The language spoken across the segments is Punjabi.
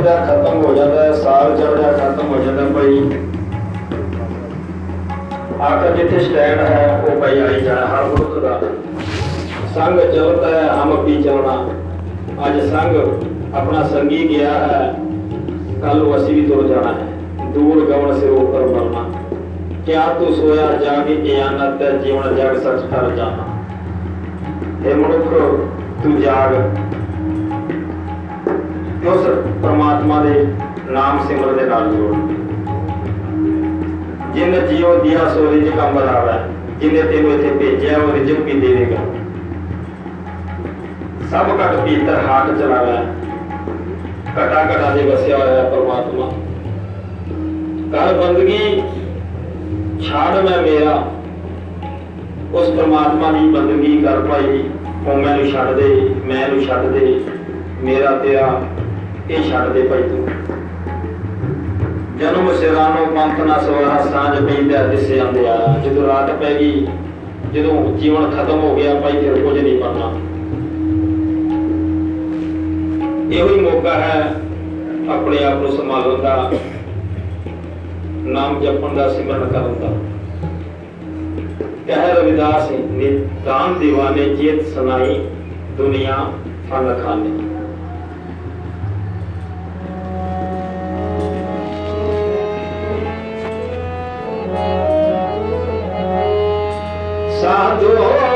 ਚੜ੍ਹਦਾ ਖਤਮ ਹੋ ਜਾਂਦਾ ਹੈ, ਸਾਲ ਚੜ੍ਹਦਾ ਖਤਮ ਹੋ ਜਾਂਦਾ ਭਾਈ ਆਖਰ ਜਿੱਥੇ ਸਟੈਂਡ ਹੈ, ਉਹ ਭਾਈ ਆਈ ਜਾਣਾ, ਹਰ ਮਨੁੱਖ ਦਾ। ਸੰਗ ਚਲਦਾ ਹੈ, ਹਮ ਵੀ ਚਲਣਾ ਅੱਜ ਸੰਗ ਆਪਣਾ ਸੰਗੀ ਗਿਆ ਹੈ ਕੱਲ ਨੂੰ ਅਸੀਂ ਵੀ ਤੁਰ ਜਾਣਾ ਹੈ। ਦੂਰ ਗਵਨ ਸਿਰ ਉੱਪਰ ਮਰਨਾ। ਕਿਆ ਤੂੰ ਸੋਇਆ ਜਾਗੇ ਇਆਨਤ ਹੈ ਜੀਵਨ ਜਗ ਸੱਚ ਕਰ ਜਾਣਾ ਇਹ ਮਨੁੱਖ, ਤੂੰ ਜਾਗ। ਉਸ ਪ੍ਰਮਾਤਮਾ ਦੇ ਨਾਮ ਸਿਮਰਨ ਦੇ ਨਾਲ ਜੋੜ। ਜਿਨ ਜੀਵ ਦਿਆ ਸੋ ਰਿਜਕ ਅੰਬਰ ਆਵੇ ਜਿਨੇ ਤੈਨੂੰ ਇੱਥੇ ਭੇਜਿਆ, ਉਹ ਰਿਜਕ ਵੀ ਦੇਵੇਗਾ। ਸਭ ਘਟ ਪੀਤਰ ਹਾਟ ਚਲਾਵੇ। ਘਟਾ ਘਟਾ ਦੇ ਵਸਿਆ ਹੋਇਆ ਪ੍ਰਮਾਤਮਾ। ਕਰ ਬੰਦਗੀ ਛਾੜ ਮੈਂ ਮੇਰਾ। ਉਸ ਪ੍ਰਮਾਤਮਾ ਦੀ ਬੰਦਗੀ ਕਰ ਪਾਈ ਉਹ ਮੈਨੂੰ ਛੱਡ ਦੇ, ਮੈਂ ਨੂੰ ਛੱਡ ਦੇ। ਮੇਰਾ ਤੇਰਾ ਇਹ ਛੱਡ ਦੇ ਭਾਈ ਤੂੰ। ਜਨਮ ਸਿਰਾਨੋ ਪੰਥ ਨਾ ਸਵਾਰਾ ਸਾਂਝ ਪੈਂਦਾ ਦਿਸੇ ਆਂਦੇ ਆ। ਜਦੋਂ ਰਾਤ ਪੈ ਗਈ, ਜਦੋਂ ਜੀਵਨ ਖਤਮ ਹੋ ਗਿਆ, ਭਾਈ ਫਿਰ ਕੁਝ ਨਹੀਂ ਬਣਨਾ ਇਹੋ ਹੀ ਮੌਕਾ ਹੈ ਆਪਣੇ ਆਪ ਨੂੰ ਸੰਭਾਲਣ ਦਾ, ਨਾਮ ਜਪਣ ਦਾ, ਸਿਮਰਨ ਕਰਨ ਦਾ। ਕਹਿ ਰਵਿਦਾਸ ਨੇ, ਦਾਨ دیਵਾਨੇ ਜੀਤ ਸੁਨਾਈ ਦੁਨੀਆ ਫਨ ਖਾਨੇ ਸਾਧੂ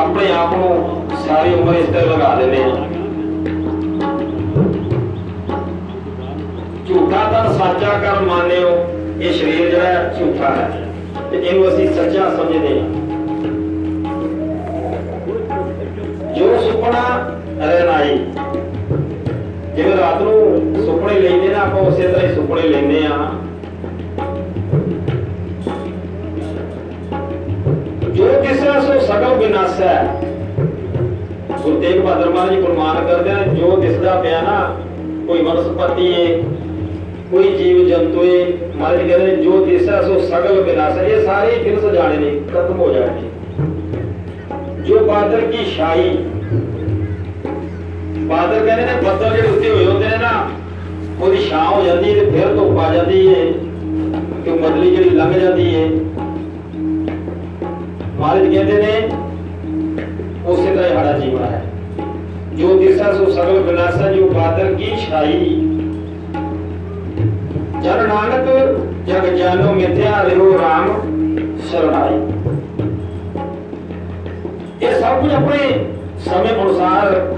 ਆਪਣੇ ਆਪ ਨੂੰ ਸਾਰੀ ਉਮਰ ਇਸ ਤੇ ਲਗਾ ਦਿੰਦੇ ਹਾਂ। ਝੂਠਾ ਤਾਂ ਸੱਚਾ ਕਰ ਮੰਨਿਓ, ਇਹ ਸਰੀਰ ਜਿਹੜਾ ਹੈ ਝੂਠਾ ਹੈ। ਤੇ ਇਹਨੂੰ ਅਸੀਂ ਸੱਚਾ ਸਮਝਦੇ ਹਾਂ। ਜੋ ਸੁਪਨਾ ਰਹਿਣਾਈ ਜਿਵੇਂ ਰਾਤ ਨੂੰ ਸੁਪਨੇ ਲੈਂਦੇ ਨਾ, ਆਪਾਂ ਉਸੇ ਤਰ੍ਹਾਂ ਹੀ ਸੁਪਨੇ ਲੈਂਦੇ ਆ ਜੋ ਦਿਸਦਾ ਸੋ ਸਗਲ ਵਿਨਾਸ਼ ਹੈ ਗੁਰੂ ਤੇਗ ਬਹਾਦਰ ਮਹਾਰਾਜ ਜੀ ਪ੍ਰਮਾਣ ਕਰਦੇ ਨੇ ਜੋ ਦਿਸਦਾ ਪਿਆ ਨਾ, ਕੋਈ ਵਨਸਪਤੀ ਹੈ ਕੋਈ ਜੀਵ ਜੰਤੂ ਹੈ ਮਹਾਰਾਜ ਕਹਿੰਦੇ ਨੇ, ਜੋ ਦਿਸਦਾ ਸੋ ਸਗਲ ਵਿਨਾਸ਼ ਹੈ, ਇਹ ਸਾਰੇ ਦਿਨ ਜਾਣੇ ਨੇ, ਖਤਮ ਹੋ ਜਾਣਗੇ। ਜੋ ਬਾਦਲ ਕੀ ਛਾਈ ਬਾਦਲ ਕਹਿੰਦੇ ਨੇ, ਬੱਦਲ ਜਿਹੜੇ ਉੱਤੇ ਹੋਏ ਹੁੰਦੇ ਨੇ ਨਾ, ਉਹਦੀ ਛਾਂ ਹੋ ਜਾਂਦੀ ਹੈ ਤੇ ਫਿਰ ਧੁੱਪ ਆ ਜਾਂਦੀ ਹੈ ਕਿ ਬਦਲੀ ਜਿਹੜੀ ਲੰਘ ਜਾਂਦੀ ਹੈ ਮਹਾਰਾਜ ਕਹਿੰਦੇ ਨੇ ਉਸੇ ਤਰ੍ਹਾਂ ਹੀ ਜੀਵਨ ਹੈ। ਜੋ ਦਿਸਾ ਸੋ ਸਗਲ ਵਿਨਾਸ਼ਾ ਜੋ ਬਾਦਲ ਕੀ ਛਾਈ। ਜਨ ਨਾਨਕ ਜਗ ਜਾਨੋ ਮਿਥਿਆ ਰਿਓ ਰਾਮ ਸਰਣਾਈ। ਇਹ ਸਭ ਕੁਝ ਆਪਣੇ ਸਮੇਂ ਅਨੁਸਾਰ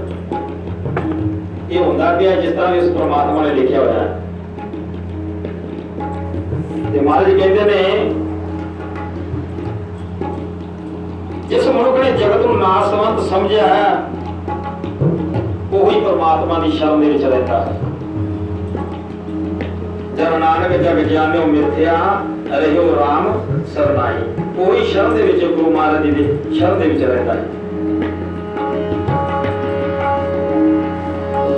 ਇਹ ਹੁੰਦਾ ਪਿਆ, ਜਿਸ ਤਰ੍ਹਾਂ ਇਸ ਪ੍ਰਮਾਤਮਾ ਨੇ ਲਿਖਿਆ ਹੋਇਆ। ਹੈ ਤੇ ਮਹਾਰਾਜ ਕਹਿੰਦੇ ਨੇ ਜਿਸ ਮਨੁੱਖ ਨੇ ਜਗਤ ਨੂੰ ਨਾਸਵੰਤ ਸਮਝਿਆ ਹੈ, ਉਹੀ ਪ੍ਰਮਾਤਮਾ ਦੀ ਸ਼ਰਨ ਦੇ ਵਿੱਚ ਰਹਿੰਦਾ ਹੈ। ਜਨ ਨਾਨਕ ਜਗ ਜਾਣਿਓ ਮਿਥਿਆ ਰਹਿਓ RAM ਸਰਨਾਈ। ਉਹੀ ਸ਼ਰਨ ਦੇ ਵਿੱਚ, ਗੁਰੂ ਮਹਾਰਾਜ ਜੀ ਦੇ ਸ਼ਰਨ ਦੇ ਵਿੱਚ ਰਹਿੰਦਾ ਹੈ।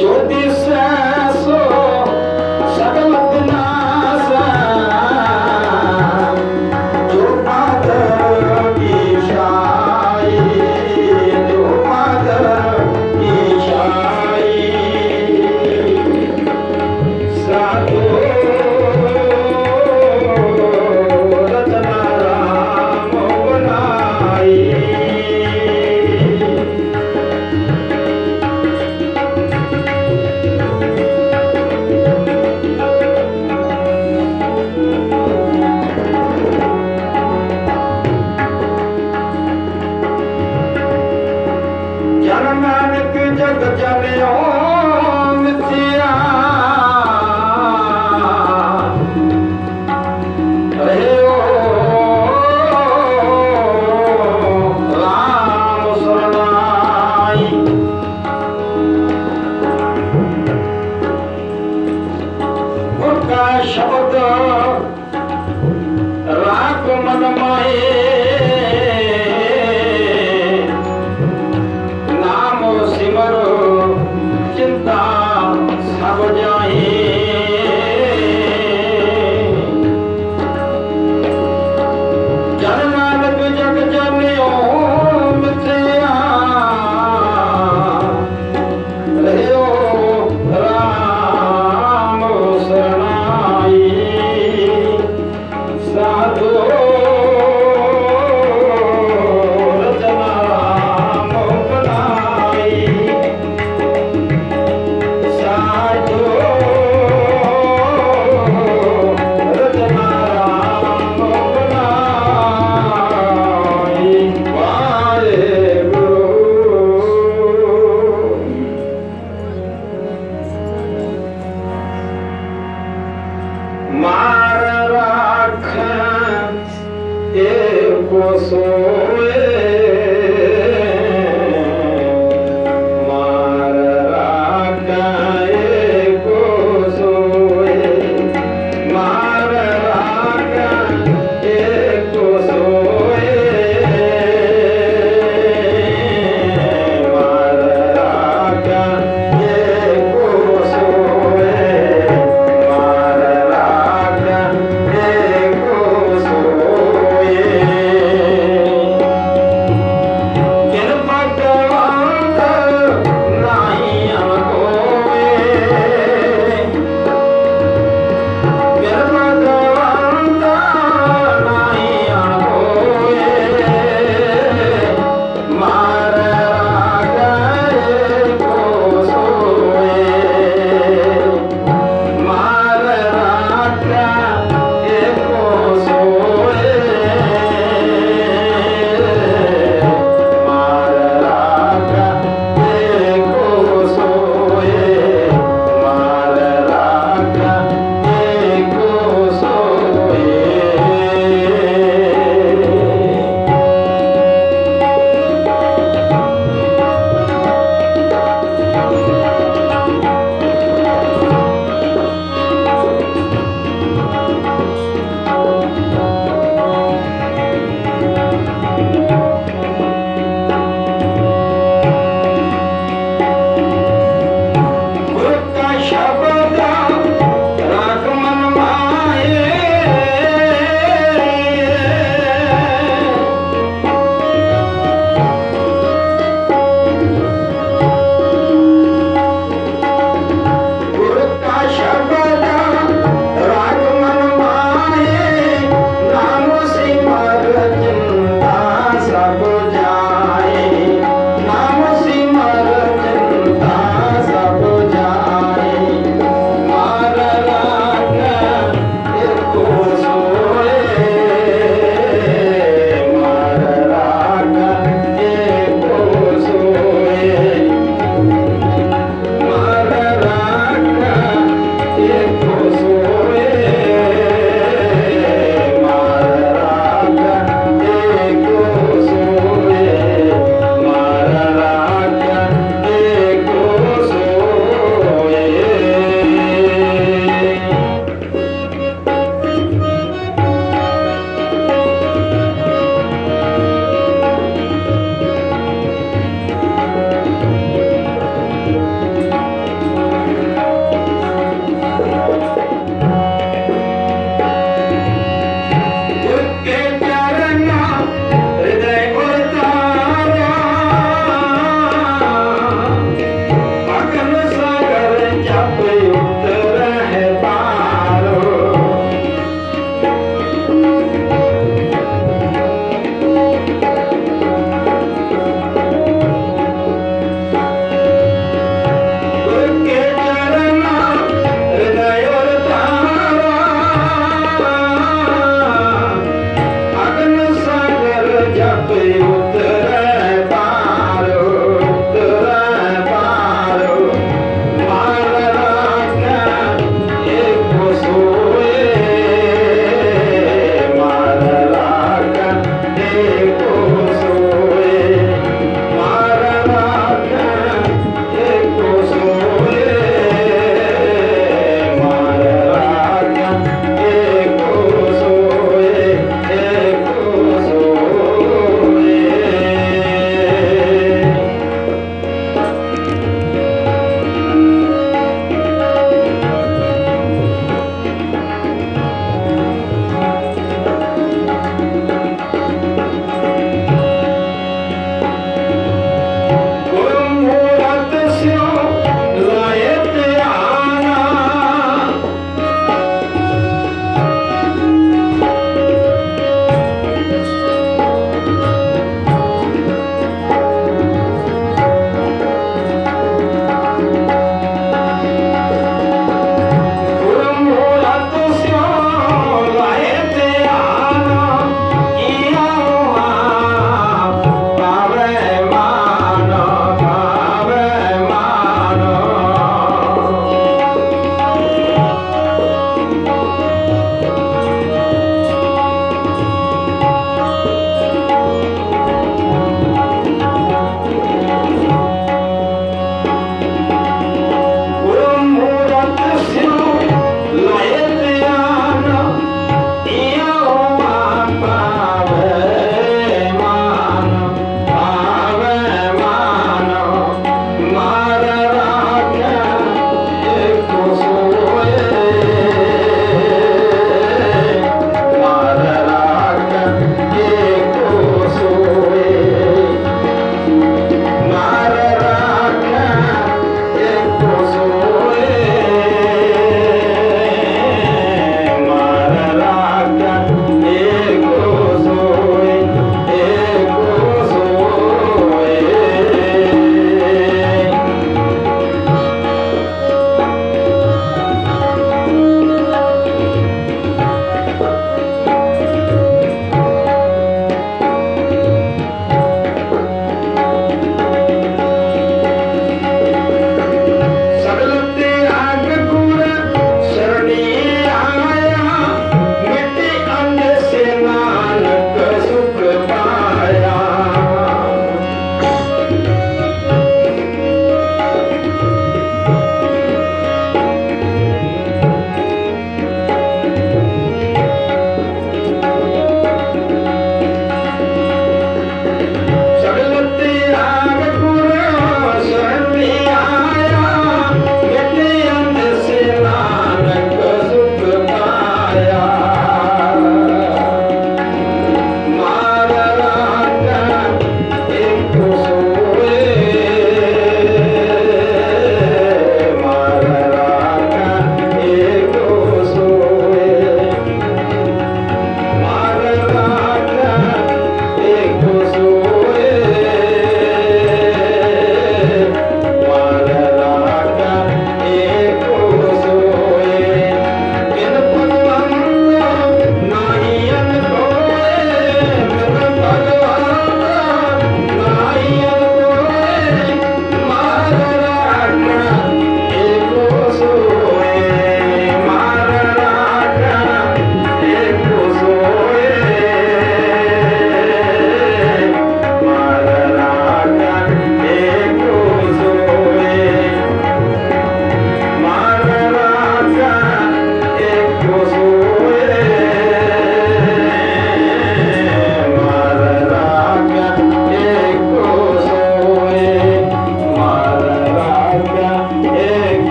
ਜੋ ਦਿਸੈ ਸੋ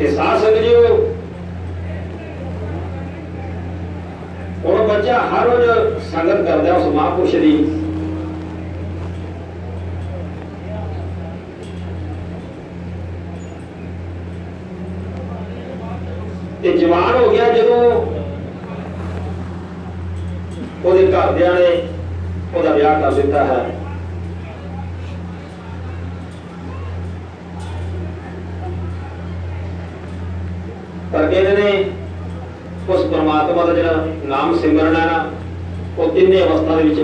ਤੇ ਸਾਧ ਸੰਗਤ ਜੀ ਉਹ ਬੱਚਾ ਹਰ ਰੋਜ਼ ਸੰਗਤ ਕਰਦਾ ਉਸ ਮਹਾਂਪੁਰਸ਼ ਦੀ। ਤੇ ਜਵਾਨ ਹੋ ਗਿਆ ਜਦੋਂ ਉਹਦੇ ਘਰਦਿਆਂ ਨੇ ਉਹਦਾ ਵਿਆਹ ਕਰ ਦਿੱਤਾ ਹੈ। ਪਰਮਾਤਮਾ ਦਾ ਜਿਹੜਾ ਨਾਮ ਸਿਮਰਨ ਹੈ ਨਾ, ਉਹ ਤਿੰਨੇ ਅਵਸਥਾ ਦੇ ਵਿੱਚ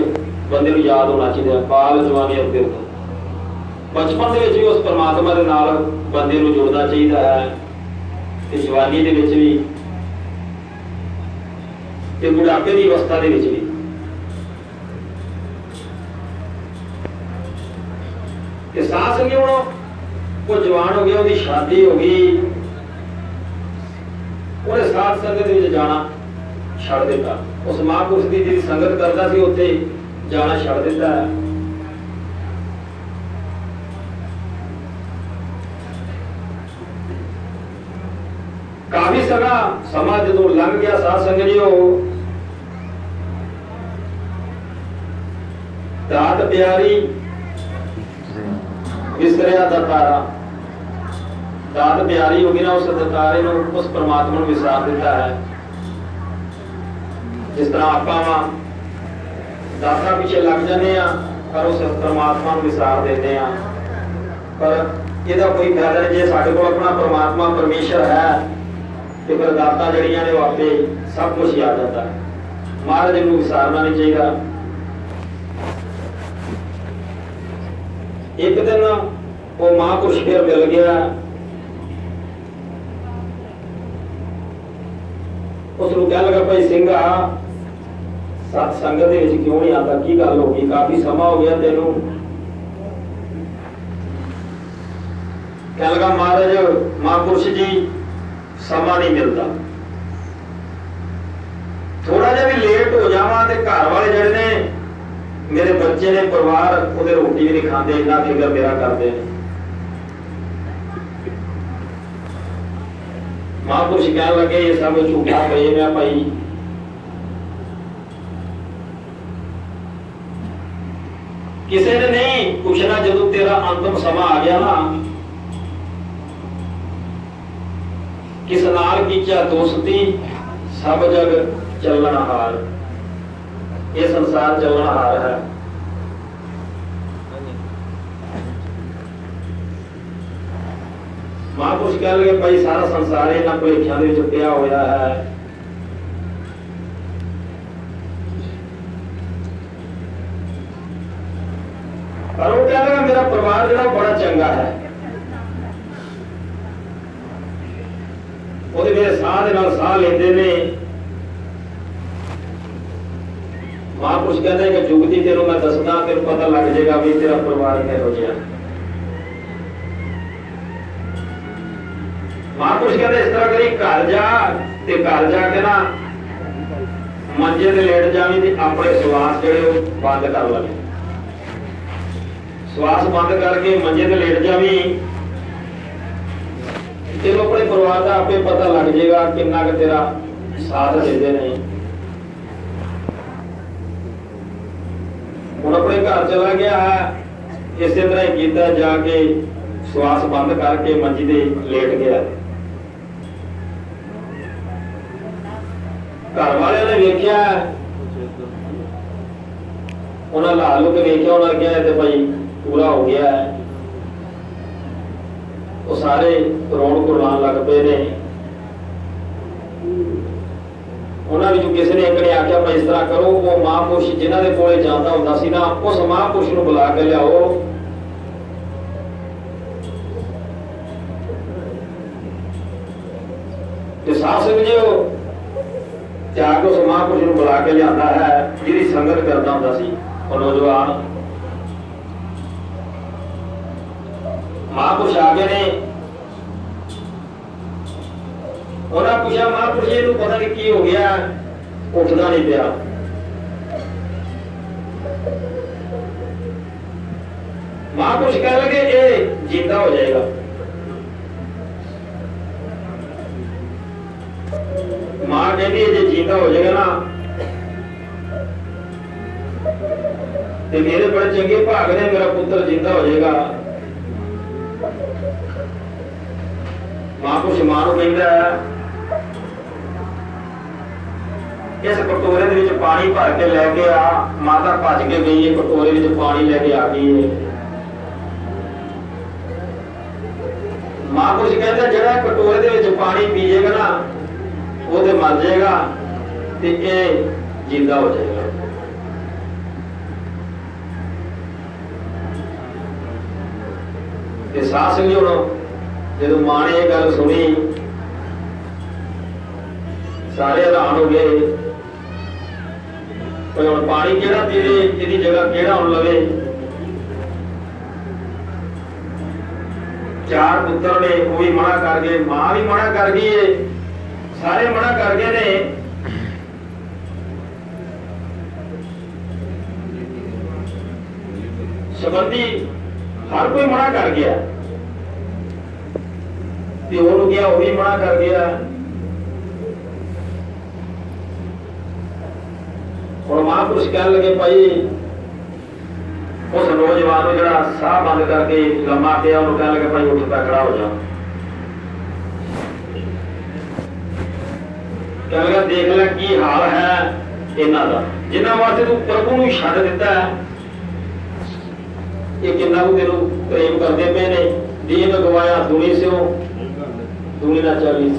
ਬੰਦੇ ਨੂੰ ਯਾਦ ਹੋਣਾ ਚਾਹੀਦਾ ਬਾਲ ਜਵਾਨੀ ਅਤੇ ਬਿਰਧ ਬਚਪਨ ਦੇ ਵਿੱਚ ਵੀ ਉਸ ਪਰਮਾਤਮਾ ਦੇ ਨਾਲ ਬੰਦੇ ਨੂੰ ਜੁੜਨਾ ਚਾਹੀਦਾ ਹੈ ਤੇ ਜਵਾਨੀ ਦੇ ਵਿੱਚ ਵੀ ਤੇ ਬੁਢਾਪੇ ਦੀ ਅਵਸਥਾ ਦੇ ਵਿੱਚ ਵੀ। ਤੇ ਸਾਹ ਸੰਗੀ ਹੁਣ ਉਹ ਜਵਾਨ ਹੋ ਗਿਆ ਉਹਦੀ ਸ਼ਾਦੀ ਹੋ ਗਈ। ਉਹਨੇ ਸਾਧ ਸੰਗਤ ਵਿੱਚ ਜਾਣਾ। ਛੱਡ ਦਿੱਤਾ। ਉਸ ਮਹਾਂਪੁਰਸ਼ ਦੀ ਜਿਹੜੀ ਸੰਗਤ ਕਰਦਾ ਸੀ, ਉੱਥੇ ਜਾਣਾ ਛੱਡ ਦਿੱਤਾ। ਕਾਫੀ ਸਗਾ ਸਮਾਂ ਜਦੋਂ ਲੰਘ ਗਿਆ ਸਾਧ ਸੰਗਤ ਜੀ ਉਹ ਦਾਤ ਪਿਆਰੀ ਵਿਸਰਿਆ ਦਤਾਰਾ ਦਾਤ ਪਿਆਰੀ ਹੋ ਗਈ ਨਾ, ਉਸ ਦਤਾਰੇ ਨੂੰ, ਉਸ ਪਰਮਾਤਮਾ ਨੂੰ ਵਿਸਾਰ ਦਿੱਤਾ ਹੈ। ਜਿਸ ਤਰ੍ਹਾਂ ਆਪਾਂ ਵਾ ਦਾਤਾ ਪਿੱਛੇ ਲੱਗ ਜਾਂਦੇ ਆ ਪਰ ਉਸ ਪਰਮਾਤਮਾ ਨੂੰ ਵਿਸਾਰ ਦਿੰਦੇ ਆ ਪਰ ਇਹਦਾ ਕੋਈ ਫਾਇਦਾ ਨਹੀਂ, ਜੇ ਸਾਡੇ ਕੋਲ ਆਪਣਾ ਪਰਮਾਤਮਾ, ਪਰਮੇਸ਼ਰ ਹੈ, ਤੇ ਫਿਰ ਦਾਤਾਂ ਜਿਹੜੀਆਂ ਨੇ ਉਹ ਆਪੇ ਸਭ ਕੁਝ ਹੀ ਆ ਜਾਂਦਾ ਹੈ। ਮਹਾਰਾਜ ਨੂੰ ਵਿਸਾਰਨਾ ਨਹੀਂ ਚਾਹੀਦਾ। ਇੱਕ ਦਿਨ ਉਹ ਮਹਾਂਪੁਰਸ਼ ਫਿਰ ਮਿਲ ਗਿਆ। ਉਸ ਨੂੰ ਕਹਿ ਲਗਾ, ਭਾਈ ਸਿੰਘਾ ਸਤ ਸੰਗਤ ਦੇ ਵਿੱਚ ਕਿਉਂ ਨਹੀਂ ਆਉਂਦਾ? ਕੀ ਗੱਲ ਹੋ ਗਈ? ਕਾਫੀ ਸਮਾਂ ਹੋ ਗਿਆ ਤੈਨੂੰ। ਕਹਿ ਲਗਾ ਮਹਾਰਾਜ, ਮਹਾਂਪੁਰਸ਼ ਜੀ, ਸਮਾਂ ਨਹੀਂ ਮਿਲਦਾ। ਥੋੜਾ ਜਿਹਾ ਵੀ ਲੇਟ ਹੋ ਜਾਵਾਂ ਤੇ ਘਰ ਵਾਲੇ ਜਿਹੜੇ ਨੇ, ਮੇਰੇ ਬੱਚੇ ਨੇ ਪਰਿਵਾਰ, ਉਹਦੇ ਰੋਟੀ ਵੀ ਨਹੀਂ ਖਾਂਦੇ, ਇੰਨਾ ਫਿਕਰ ਮੇਰਾ ਕਰਦੇ ਨੇ। ਮਹਾਂਪੁਰਸ਼ ਕਹਿਣ ਲੱਗੇ, ਇਹ ਸਭ ਝੂਠਾ ਪ੍ਰੇਮ ਹੈ ਭਾਈ। ਕਿਸੇ ਨੇ ਨਹੀਂ, ਪੁੱਛਣਾ ਜਦੋਂ ਤੇਰਾ ਅੰਤਮ ਸਮਾਂ ਆ ਗਿਆ ਨਾ। ਕਿਸ ਨਾਲ ਕੀਚਾ ਦੋਸਤੀ, ਸਭ ਜਗ ਚੱਲਣ ਹਾਰ। ਇਹ ਸੰਸਾਰ ਚੱਲਣ ਹਾਰ ਹੈ। ਮਹਾਂਪੁਰਸ਼ ਕਹਿ ਲਗੇ ਭਾਈ, ਸਾਰਾ ਸੰਸਾਰ ਇਹਨਾਂ ਭੁਲੇਖਿਆਂ ਦੇ ਵਿੱਚ ਪਿਆ ਹੋਇਆ ਹੈ। ਪਰ ਉਹ ਕਹਿੰਦਾ ਮੇਰਾ ਪਰਿਵਾਰ ਜਿਹੜਾ ਉਹ ਬੜਾ ਚੰਗਾ ਹੈ। ਉਹਦੇ ਮੇਰੇ ਸਾਹ ਦੇ ਨਾਲ ਸਾਹ ਲੈਂਦੇ ਨੇ। ਮਹਾਂਪੁਰਸ਼ ਕਹਿੰਦੇ ਕਿ ਜੁਗਤੀ ਤੈਨੂੰ ਮੈਂ ਦੱਸਦਾ, ਤੈਨੂੰ ਪਤਾ ਲੱਗ ਜਾਏਗਾ ਵੀ ਤੇਰਾ ਪਰਿਵਾਰ ਕਿਹੋ ਜਿਹਾ। ਮਹਾਂਪੁਰਸ਼ ਕਹਿੰਦੇ ਇਸ ਤਰ੍ਹਾਂ ਕਰੀ, ਘਰ ਜਾ ਤੇ ਘਰ ਜਾ ਕੇ ਨਾ ਮੰਜੇ ਤੇ ਲੇਟ ਜਾਵੀਂ ਤੇ ਆਪਣੇ ਸਵਾਸ ਜਿਹੜੇ ਉਹ ਬੰਦ ਕਰ ਲਵੇ। ਸਵਾਸ ਬੰਦ ਕਰਕੇ ਮੰਜੇ ਤੇ ਲੇਟ ਜਾਵੀਂ। ਤੈਨੂੰ ਆਪਣੇ ਪਰਿਵਾਰ ਦਾ ਆਪੇ ਪਤਾ ਲੱਗ ਜਾਏਗਾ ਕਿੰਨਾ ਕੁ ਤੇਰਾ ਸਾਥ ਦਿੰਦੇ ਨੇ ਹੁਣ ਆਪਣੇ ਘਰ ਚਲਾ ਗਿਆ ਹੈ ਇਸੇ ਤਰ੍ਹਾਂ ਹੀ ਕੀਤਾ ਜਾ ਕੇ ਸਵਾਸ ਬੰਦ ਕਰਕੇ ਮੰਜੀ ਤੇ ਲੇਟ ਗਿਆ। ਘਰ ਵਾਲਿਆਂ ਨੇ ਵੇਖਿਆ, ਉਹਨਾਂ ਲਾਲੂ ਕੇ ਵੇਖਿਆ, ਉਹਨਾਂ ਕਿਹਾ ਤੇ ਭਾਈ ਪੂਰਾ ਹੋ ਗਿਆ ਹੈ। ਉਹ ਸਾਰੇ ਰੋਣ ਕੁਰਲਾਣ ਲੱਗ ਪਏ ਨੇ। ਉਹਨਾਂ ਵਿੱਚੋਂ ਕਿਸੇ ਨੇ ਇੱਕ ਨੇ ਆਖਿਆ ਭਾਈ ਇਸ ਤਰ੍ਹਾਂ ਕਰੋ, ਉਹ ਮਹਾਂਪੁਰਸ਼ ਜਿਨ੍ਹਾਂ ਦੇ ਕੋਲੇ ਜਾਂਦਾ ਹੁੰਦਾ ਸੀ ਨਾ, ਉਸ ਮਹਾਂਪੁਰਸ਼ ਨੂੰ ਬੁਲਾ ਕੇ ਲਿਆਓ। ਤੇ ਸਾਧ ਸੰਗਤ ਜੀ ਉਹ ਤਿਆਗ ਉਸ ਮਹਾਂਪੁਰਸ਼ ਨੂੰ ਬੁਲਾ ਕੇ ਲਿਆਂਦਾ ਹੈ ਜਿਹਦੀ ਸੰਗਤ ਕਰਦਾ ਹੁੰਦਾ ਸੀ। ਉਹ ਨੌਜਵਾਨ ਮਹਾਂਪੁਰਸ਼ ਆ ਗਏ ਨੇ ਉਹਨਾਂ ਪੁੱਛਿਆ ਮਹਾਂਪੁਰਸ਼ ਜੀ ਨੂੰ ਪਤਾ ਨਹੀਂ ਕੀ ਹੋ ਗਿਆ ਉੱਠਦਾ ਨਹੀਂ ਪਿਆ ਮਹਾਂਪੁਰਸ਼ ਕਹਿ ਲਗੇ ਇਹ ਜਿੰਦਾ ਹੋ ਜਾਏਗਾ ਮਾਂ ਕਹਿੰਦੀ ਇਹ ਜੇ ਜਿੰਦਾ ਹੋ ਜਾਏਗਾ ਨਾ ਤੇ ਮੇਰੇ ਬੜੇ ਚੰਗੇ ਭਾਗ ਨੇ ਮੇਰਾ ਪੁੱਤਰ ਜਿੰਦਾ ਹੋ ਜਾਏਗਾ ਮਾਂ ਕੁਛ ਮਾਂ ਨੂੰ ਕਹਿੰਦਾ ਹੈ, ਇਸ ਕਟੋਰੇ ਦੇ ਵਿੱਚ ਪਾਣੀ ਭਰ ਕੇ ਲੈ ਕੇ ਆ ਮਾਤਾ ਭੱਜ ਕੇ ਗਈ ਹੈ ਕਟੋਰੇ ਵਿੱਚ ਪਾਣੀ ਲੈ ਕੇ ਆ ਗਈ ਹੈ। ਮਾਂ ਕੁਛ ਕਹਿੰਦਾ ਜਿਹੜਾ ਕਟੋਰੇ ਦੇ ਵਿੱਚ ਪਾਣੀ ਪੀਏਗਾ ਨਾ ਉਹ ਤੇ ਮਰ ਜਾਏਗਾ ਤੇ ਇਹ ਜਿੰਦਾ ਹੋ ਜਾਏਗਾ। ਤੇ ਸਾਧ ਸੰਗਤ ਜੀ ਹੁਣ ਜਦੋਂ ਮਾਂ ਨੇ ਇਹ ਗੱਲ ਸੁਣੀ, ਸਾਰੇ ਹੈਰਾਨ ਹੋ ਗਏ ਕੋਈ ਹੁਣ ਪਾਣੀ ਕਿਹੜਾ ਪੀਵੇ, ਇਹਦੀ ਜਗ੍ਹਾ ਕਿਹੜਾ ਹੁਣ ਲਵੇ। ਚਾਰ ਪੁੱਤਰ ਨੇ, ਉਹ ਵੀ ਮਨਾ ਕਰ ਗਏ, ਮਾਂ ਵੀ ਮਨਾ ਕਰ ਗਈ ਏ। ਸਾਰੇ ਮਨਾ ਕਰ ਗਏ ਨੇ। ਸੰਬੰਧੀ ਹਰ ਕੋਈ ਮਨਾ ਕਰ ਗਿਆ। ਤੇ ਉਹਨੂੰ ਗਿਆ ਉਹ ਵੀ ਮਨਾ ਕਰ ਗਿਆ। ਹੁਣ ਮਹਾਂਪੁਰਸ਼ ਕਹਿਣ ਲੱਗੇ, ਭਾਈ, ਉਸ ਨੌਜਵਾਨ ਨੂੰ ਜਿਹੜਾ ਸਾਹ ਬੰਦ ਕਰਕੇ ਲੰਮਾ ਪਿਆ, ਉਹਨੂੰ ਕਹਿਣ ਲੱਗੇ, ਭਾਈ, ਉੱਠ ਪੈ ਖੜਾ ਹੋ ਜਾ। ਕਹਿਣ ਲੱਗਾ, ਦੇਖ ਲੈ ਕੀ ਹਾਲ ਹੈ ਇਹਨਾਂ ਦਾ। ਜਿਨ੍ਹਾਂ ਵਾਸਤੇ ਤੂੰ ਪ੍ਰਭੂ ਨੂੰ ਛੱਡ ਦਿੱਤਾ ਹੈ ਇਹ ਕਿੰਨਾ ਕੁ ਤੈਨੂੰ ਪ੍ਰੇਮ ਕਰਦੇ ਪਏ ਨੇ ਦੀਨ ਗਵਾਇਆ ਦੁਨੀ ਸਿਓ ਦੁਨੀ ਨਾ ਚਾਲੀ।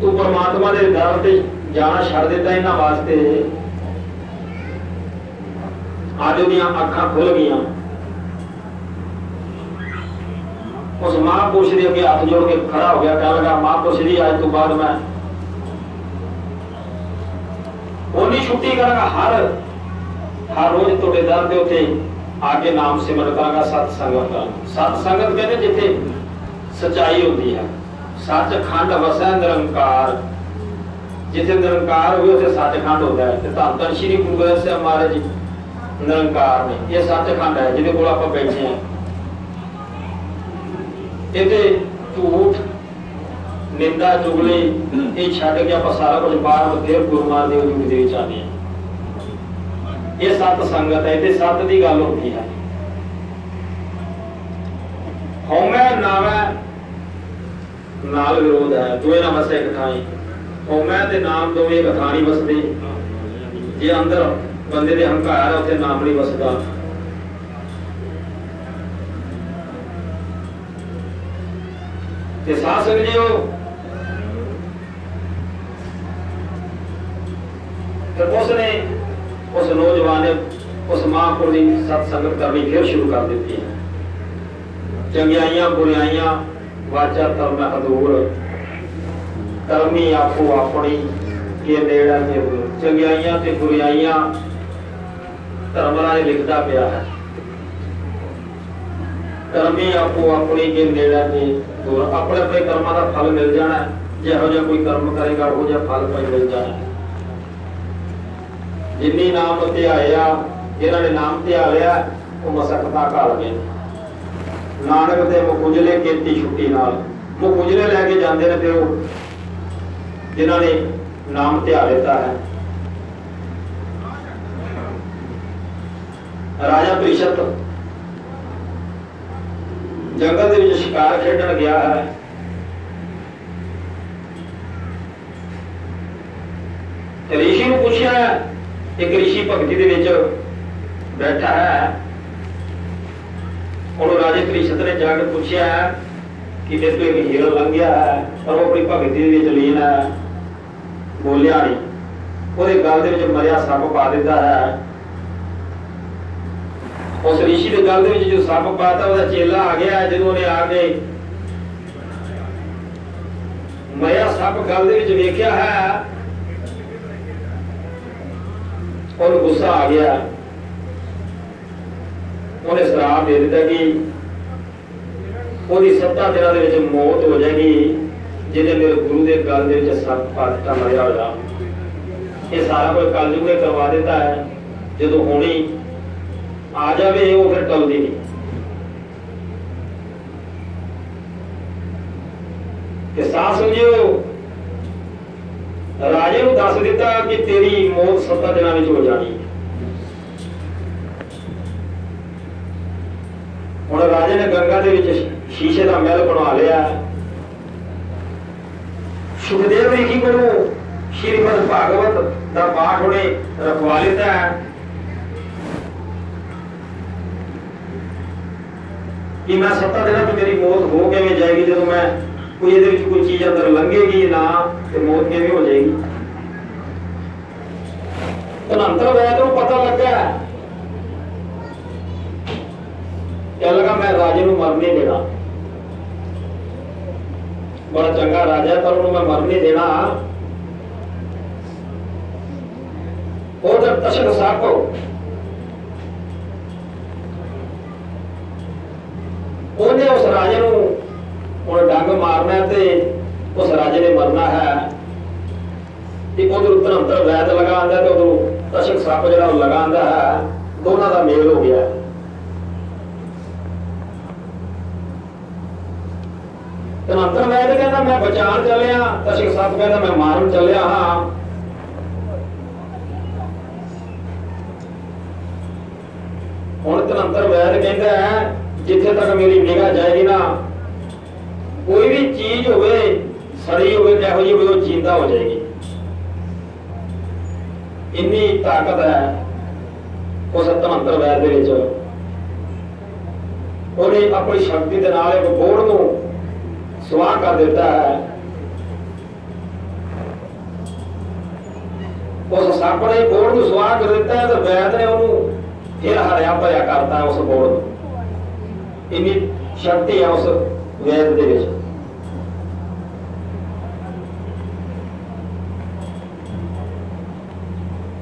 ਤੂੰ ਪਰਮਾਤਮਾ ਦੇ ਦਰ ਤੇ ਜਾਣਾ ਛੱਡ ਦਿੱਤਾ ਇਹਨਾਂ ਵਾਸਤੇ। ਅੱਜ ਉਹਦੀਆਂ ਅੱਖਾਂ ਖੁੱਲ ਗਈਆਂ। ਉਸ ਮਹਾਂਪੁਰਸ਼ ਦੇ ਅੱਗੇ ਹੱਥ ਜੋੜ ਕੇ ਖੜਾ ਹੋ ਗਿਆ, ਕਹਿਣ ਲੱਗਾ ਮਹਾਂਪੁਰਸ਼ ਜੀ, ਅੱਜ ਤੋਂ ਬਾਅਦ ਮੈਂ ਉਹਨੀ ਛੁੱਟੀ ਕਰਾਂਗਾ ਹਰ ਹਰ ਰੋਜ਼ ਤੁਹਾਡੇ ਦਰ ਦੇ ਉੱਤੇ ਆ ਕੇ ਨਾਮ ਸਿਮਰਨ ਕਰਾਂਗਾ ਸਤ ਸੰਗਤ ਕਰਾਂਗਾ ਸਤ ਸੰਗਤ ਕਹਿੰਦੇ ਜਿੱਥੇ ਸਚਾਈ ਹੁੰਦੀ ਹੈ ਸੱਚ ਖੰਡ ਵਸੈ ਨਿਰੰਕਾਰ ਜਿੱਥੇ ਨਿਰੰਕਾਰ ਹੋਵੇ ਉੱਥੇ ਸੱਚਖੰਡ ਹੁੰਦਾ ਹੈ ਤੇ ਧੰਨ ਧੰਨ ਸ਼੍ਰੀ ਗੁਰੂ ਗ੍ਰੰਥ ਸਾਹਿਬ ਮਹਾਰਾਜ ਜੀ ਨਿਰੰਕਾਰ ਨੇ ਇਹ ਸੱਚਖੰਡ ਹੈ ਜਿਹਦੇ ਕੋਲ ਆਪਾਂ ਬੈਠੇ ਹਾਂ ਇਹਦੇ ਝੂਠ ਨਿੰਦਾ ਚੁਗਲੀ ਇਹ ਛੱਡ ਕੇ ਆਪਾਂ ਸਾਰਾ ਕੁਝ ਬਾਹਰ ਬਥੇਰ ਗੁਰਮਾਨ ਦੇ ਵਜੂਦ ਦੇ ਵਿੱਚ ਆਨੇ ਹਾਂ ਇਹ ਸਤ ਸੰਗਤ ਹੈ ਤੇ ਸਤ ਦੀ ਗੱਲ ਹੁੰਦੀ ਹੈ। ਹਉਮੈ ਨਾਵੈ ਨਾਲ ਵਿਰੋਧ ਹੈ, ਦੋਏ ਨਾ ਵਸੇ ਇੱਕ ਥਾਂ ਹੀ। ਹਉਮੈ ਤੇ ਨਾਮ ਦੋਵੇਂ ਇੱਕ ਥਾਂ ਨਹੀਂ ਵਸਦੇ। ਜੇ ਅੰਦਰ ਬੰਦੇ ਦੇ ਹੰਕਾਰ ਹੈ, ਉੱਥੇ ਨਾਮ ਨਹੀਂ ਵਸਦਾ। ਤੇ ਸਾਧ ਸੰਗਤ ਜੀਓ, ਫਿਰ ਉਸ ਨੇ ਉਸ ਨੌਜਵਾਨ ਨੇ ਉਸ ਮਹਾਂਪੁਰ ਦੀ ਸਤ ਸੰਗਤ ਕਰਨੀ ਫਿਰ ਸ਼ੁਰੂ ਕਰ ਦਿੱਤੀ ਹੈ। ਚੰਗਿਆਈਆਂ ਬੁਰਾਈਆਂ ਵਾਚਾ ਧਰਮ ਹਦੂਰ ਕਰਮੀ ਆਪੋ ਆਪਣੀ ਇਹ ਨੇੜਾ ਤੇ ਦੂਰ ਚੰਗਿਆਈਆਂ ਤੇ ਬੁਰਾਈਆਂ ਧਰਮ ਰਾਜ ਲਿਖਦਾ ਪਿਆ ਹੈ। ਕਰਮੀ ਆਪੋ ਆਪਣੀ ਕੇ ਨੇੜਾ ਤੇ ਦੂਰ ਆਪਣੇ ਆਪਣੇ ਕਰਮਾਂ ਦਾ ਫਲ ਮਿਲ ਜਾਣਾ ਹੈ। ਜਿਹੋ ਜਿਹਾ ਕੋਈ ਕਰਮ ਕਰੇਗਾ, ਉਹ ਜਿਹਾ ਫਲ ਭਾਈ ਮਿਲ ਜਾਣਾ ਹੈ। ਜਿੰਨੀ ਨਾਮ ਧਿਆਇਆ ਜਿਨ੍ਹਾਂ ਨੇ ਨਾਮ ਧਿਆ ਲਿਆ, ਉਹ ਮਸਕਤਾ ਘਾਲ ਗਏ। ਨਾਨਕ ਦੇ ਮੁਖੁਜਲੇ ਕੀਤੀ ਛੁੱਟੀ ਨਾਲ। ਮੁਖੁਜਲੇ ਲੈ ਕੇ ਜਾਂਦੇ ਨੇ ਫਿਰ ਉਹ ਜਿਨ੍ਹਾਂ ਨੇ ਨਾਮ ਧਿਆ ਲਿੱਤਾ ਹੈ। ਰਾਜਾ ਪ੍ਰੀਸ਼ਤ ਜੰਗਲ ਦੇ ਵਿੱਚ ਸ਼ਿਕਾਰ ਖੇਡਣ ਗਿਆ ਹੈ। ਤੇ ਰਿਸ਼ੀ ਨੂੰ ਪੁੱਛਿਆ ਇੱਕ ਰਿਸ਼ੀ ਭਗਤੀ ਦੇ ਵਿੱਚ ਬੈਠਾ ਹੈ। ਉਹਨੂੰ ਰਾਜੇ ਪ੍ਰੀਸ਼ਤ ਨੇ ਜਾ ਕੇ ਪੁੱਛਿਆ ਕਿ ਜੇ ਤੂੰ ਇੱਕ ਹੀਰਾ ਲੰਘ ਗਿਆ ਹੈ ਪਰ ਉਹ ਆਪਣੀ ਭਗਤੀ ਦੇ ਵਿੱਚ ਲੀਨ ਹੈ। ਬੋਲਿਆ ਨਹੀਂ। ਉਹਦੇ ਗਲ ਦੇ ਵਿੱਚ ਮਰਿਆ ਸੱਪ ਪਾ ਦਿੱਤਾ ਹੈ। ਉਸ ਰਿਸ਼ੀ ਦੇ ਗਲ ਦੇ ਵਿੱਚ ਜੋ ਸੱਪ ਪਾਤਾ, ਉਹਦਾ ਚੇਲਾ ਆ ਗਿਆ ਜਦੋਂ ਉਹਨੇ ਆ ਕੇ ਮਰਿਆ ਸੱਪ ਗਲ ਦੇ ਵਿੱਚ ਵੇਖਿਆ ਹੈ ਉਹਨੂੰ ਗੁੱਸਾ ਆ ਗਿਆ। ਉਹਨੇ ਸ਼ਰਾਪ ਦੇ ਦਿੱਤਾ ਕਿ ਉਹਦੀ ਸੱਤਾ ਦਿਨਾਂ ਦੇ ਵਿੱਚ ਮੌਤ ਹੋ ਜਾਏਗੀ, ਜਿਹਦੇ ਮੇਰੇ ਗੁਰੂ ਦੇ ਗਲ ਦੇ ਵਿੱਚ ਸੱਪ ਪਾ ਦਿੱਤਾ ਮਰਿਆ ਹੋਇਆ। ਇਹ ਸਾਰਾ ਕੋਈ ਕਲਯੁਗ ਨੇ ਕਰਵਾ ਦਿੱਤਾ ਹੈ। ਜਦੋਂ ਹੋਣੀ ਆ ਜਾਵੇ, ਉਹ ਫਿਰ ਟਲਦੀ ਨਹੀਂ। ਤੇ ਸਾਹ ਸਮਝਿਓ ਰਾਜੇ ਨੂੰ ਦੱਸ ਦਿੱਤਾ ਕਿ ਤੇਰੀ ਮੌਤ ਸੱਤਾ ਦਿਨਾਂ ਵਿੱਚ ਹੋ ਜਾਣੀ। ਹੈ ਹੁਣ ਰਾਜੇ ਨੇ ਗੰਗਾ ਦੇ ਵਿੱਚ ਸ਼ੀਸ਼ੇ ਦਾ ਮਹਿਲ ਬਣਾ ਲਿਆ। ਸੁਖਦੇਵ ਰਿਸ਼ੀ ਕੋਲੋਂ ਸ਼੍ਰੀਮਦ ਭਾਗਵਤ ਦਾ ਪਾਠ ਉਹਨੇ ਰਖਵਾ ਲਿੱਤਾ ਹੈ। ਕਿ ਮੈਂ ਸੱਤਾ ਦਿਨਾਂ ਵਿੱਚ ਮੇਰੀ ਮੌਤ ਹੋ ਕਿਵੇਂ ਜਾਏਗੀ ਜਦੋਂ ਮੈਂ ਕੋਈ ਇਹਦੇ ਵਿੱਚ ਕੋਈ ਚੀਜ਼ ਅੰਦਰ ਲੰਘੇਗੀ ਨਾ ਤੇ ਮੌਤ ਕਿਵੇਂ ਹੋ ਜਾਏਗੀ? ਤਨੰਤਰ ਵੈਦ ਨੂੰ ਪਤਾ ਲੱਗਾ ਕਿ ਲਗਾ ਮੈਂ ਰਾਜੇ ਨੂੰ ਮਰ ਨਹੀਂ ਦੇਣਾ। ਬੜਾ ਚੰਗਾ ਰਾਜਾ ਹੈ, ਪਰ ਉਹਨੂੰ ਮੈਂ ਮਰ ਨਹੀਂ ਦੇਣਾ। ਉਹ ਜਦ ਤਸ਼ਕ ਸਾਕੋ। ਉਹਨੇ ਉਸ ਰਾਜੇ ਨੂੰ ਹੁਣ ਡੰਗ ਮਾਰਨਾ ਹੈ ਤੇ ਉਸ ਰਾਜੇ ਨੇ ਮਰਨਾ ਹੈ। ਤੇ ਉਧਰ ਉੱਤਰ ਅੰਤਰ ਵੈਦ ਲਗਾਉਂਦਾ ਤੇ ਉਧਰ ਤਸ਼ਕ ਸੱਪ ਜਿਹੜਾ ਉਹ ਲਗਾਉਂਦਾ ਹੈ ਦੋਨਾਂ ਦਾ ਮੇਲ ਹੋ ਗਿਆ। ਤੇ ਅੰਤਰ ਵੈਦ ਕਹਿੰਦਾ ਮੈਂ ਬਚਾਉਣ ਚੱਲਿਆ। ਤਸ਼ਕ ਸੱਪ ਕਹਿੰਦਾ ਮੈਂ ਮਾਰਨ ਚੱਲਿਆ ਹਾਂ। ਹੁਣ ਤਨੰਤਰ ਵੈਦ ਕਹਿੰਦਾ ਹੈ, ਜਿੱਥੇ ਤੱਕ ਮੇਰੀ ਨਿਗਾਹ ਜਾਏਗੀ ਨਾ ਕੋਈ ਵੀ ਚੀਜ਼ ਹੋਵੇ ਸੜੀ ਹੋਵੇ ਕਿਹੋ ਜਿਹੀ ਹੋਵੇ, ਉਹ ਜਿੰਦਾ ਹੋ ਜਾਏਗੀ। ਇੰਨੀ ਤਾਕਤ ਹੈ ਉਸ ਤਨੰਤਰ ਵੈਦ ਦੇ ਵਿੱਚ। ਉਹਨੇ ਆਪਣੀ ਸ਼ਕਤੀ ਦੇ ਨਾਲ ਇੱਕ ਬੋੜ ਨੂੰ ਸਵਾਹ ਕਰ ਦਿੱਤਾ ਹੈ। ਉਸ ਸੱਪ ਨੇ ਬੋੜ ਨੂੰ ਸਵਾਹ ਕਰ ਦਿੱਤਾ ਹੈ ਤੇ ਵੈਦ ਨੇ ਉਹਨੂੰ ਫਿਰ ਹਰਿਆ ਭਰਿਆ ਕਰਤਾ ਉਸ ਬੋੜ ਨੂੰ। ਇੰਨੀ ਸ਼ਕਤੀ ਹੈ ਉਸ ਵੈਦ ਦੇ ਵਿੱਚ।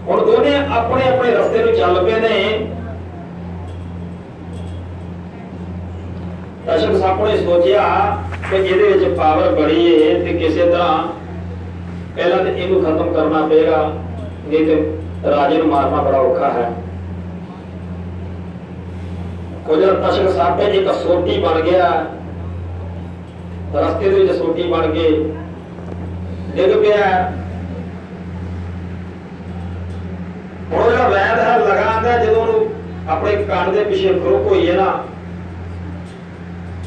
ਹੁਣ ਦੋਨੇ ਆਪਣੇ ਆਪਣੇ ਰਸਤੇ ਨੂੰ ਚੱਲ ਪਏ ਨੇ। ਦਸ਼ਕ ਸੱਪ ਨੇ ਸੋਚਿਆ ਕਿ ਇਹਦੇ ਵਿੱਚ ਪਾਵਰ ਬੜੀ ਏ ਤੇ ਕਿਸੇ ਤਰ੍ਹਾਂ ਪਹਿਲਾਂ ਤੇ ਇਹਨੂੰ ਖਤਮ ਕਰਨਾ ਪਏਗਾ, ਨਹੀਂ ਤੇ ਰਾਜੇ ਨੂੰ ਮਾਰਨਾ ਬੜਾ ਔਖਾ ਹੈ। ਉਹ ਜਿਹੜਾ ਤਸ਼ਕ ਸੱਪ ਹੈ ਇੱਕ ਸੋਟੀ ਬਣ ਗਿਆ। ਰਸਤੇ ਦੇ ਵਿੱਚ ਸੋਟੀ ਬਣ ਕੇ ਡਿੱਗ ਪਿਆ। ਹੁਣ ਉਹ ਜਿਹੜਾ ਵੈਦ ਹੈ ਲਗਾਉਂਦਾ ਜਦੋਂ ਉਹਨੂੰ ਆਪਣੇ ਕੰਨ ਦੇ ਪਿੱਛੇ ਖੁਰਕ ਹੋਈ ਹੈ ਨਾ,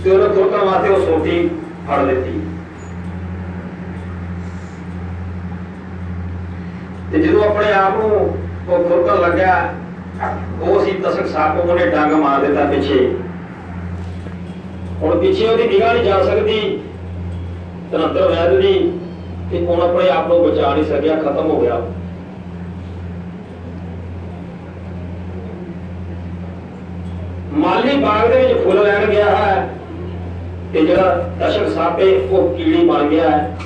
ਤੇ ਉਹਨੇ ਖੁਰਕਣ ਵਾਸਤੇ ਉਹ ਸੋਟੀ ਫੜ ਲਿੱਤੀ ਤੇ ਜਦੋਂ ਆਪਣੇ ਆਪ ਨੂੰ ਉਹ ਖੁਰਕਣ ਲੱਗਾ ਉਹ ਸੀ ਤਸਕ ਸਾਪ ਉਹਨੇ ਡੰਗ ਮਾਰ ਦਿੱਤਾ ਪਿੱਛੇ। ਹੁਣ ਪਿੱਛੇ ਉਹਦੀ ਨਿਗਾਹ ਨਹੀਂ ਜਾ ਸਕਦੀ ਤਨੰਤਰ ਵੈਦ ਦੀ ਤੇ ਹੁਣ ਆਪਣੇ ਆਪ ਨੂੰ ਬਚਾ ਨਹੀਂ ਸਕਿਆ, ਖਤਮ ਹੋ ਗਿਆ। ਮਾਲੀ ਬਾਗ ਦੇ ਵਿੱਚ ਫੁੱਲ ਲੈਣ ਗਿਆ ਹੈ ਤੇ ਜਿਹੜਾ ਦਸ਼ਕ ਸਾਪੇ, ਉਹ ਕੀੜੀ ਬਣ ਗਿਆ ਹੈ।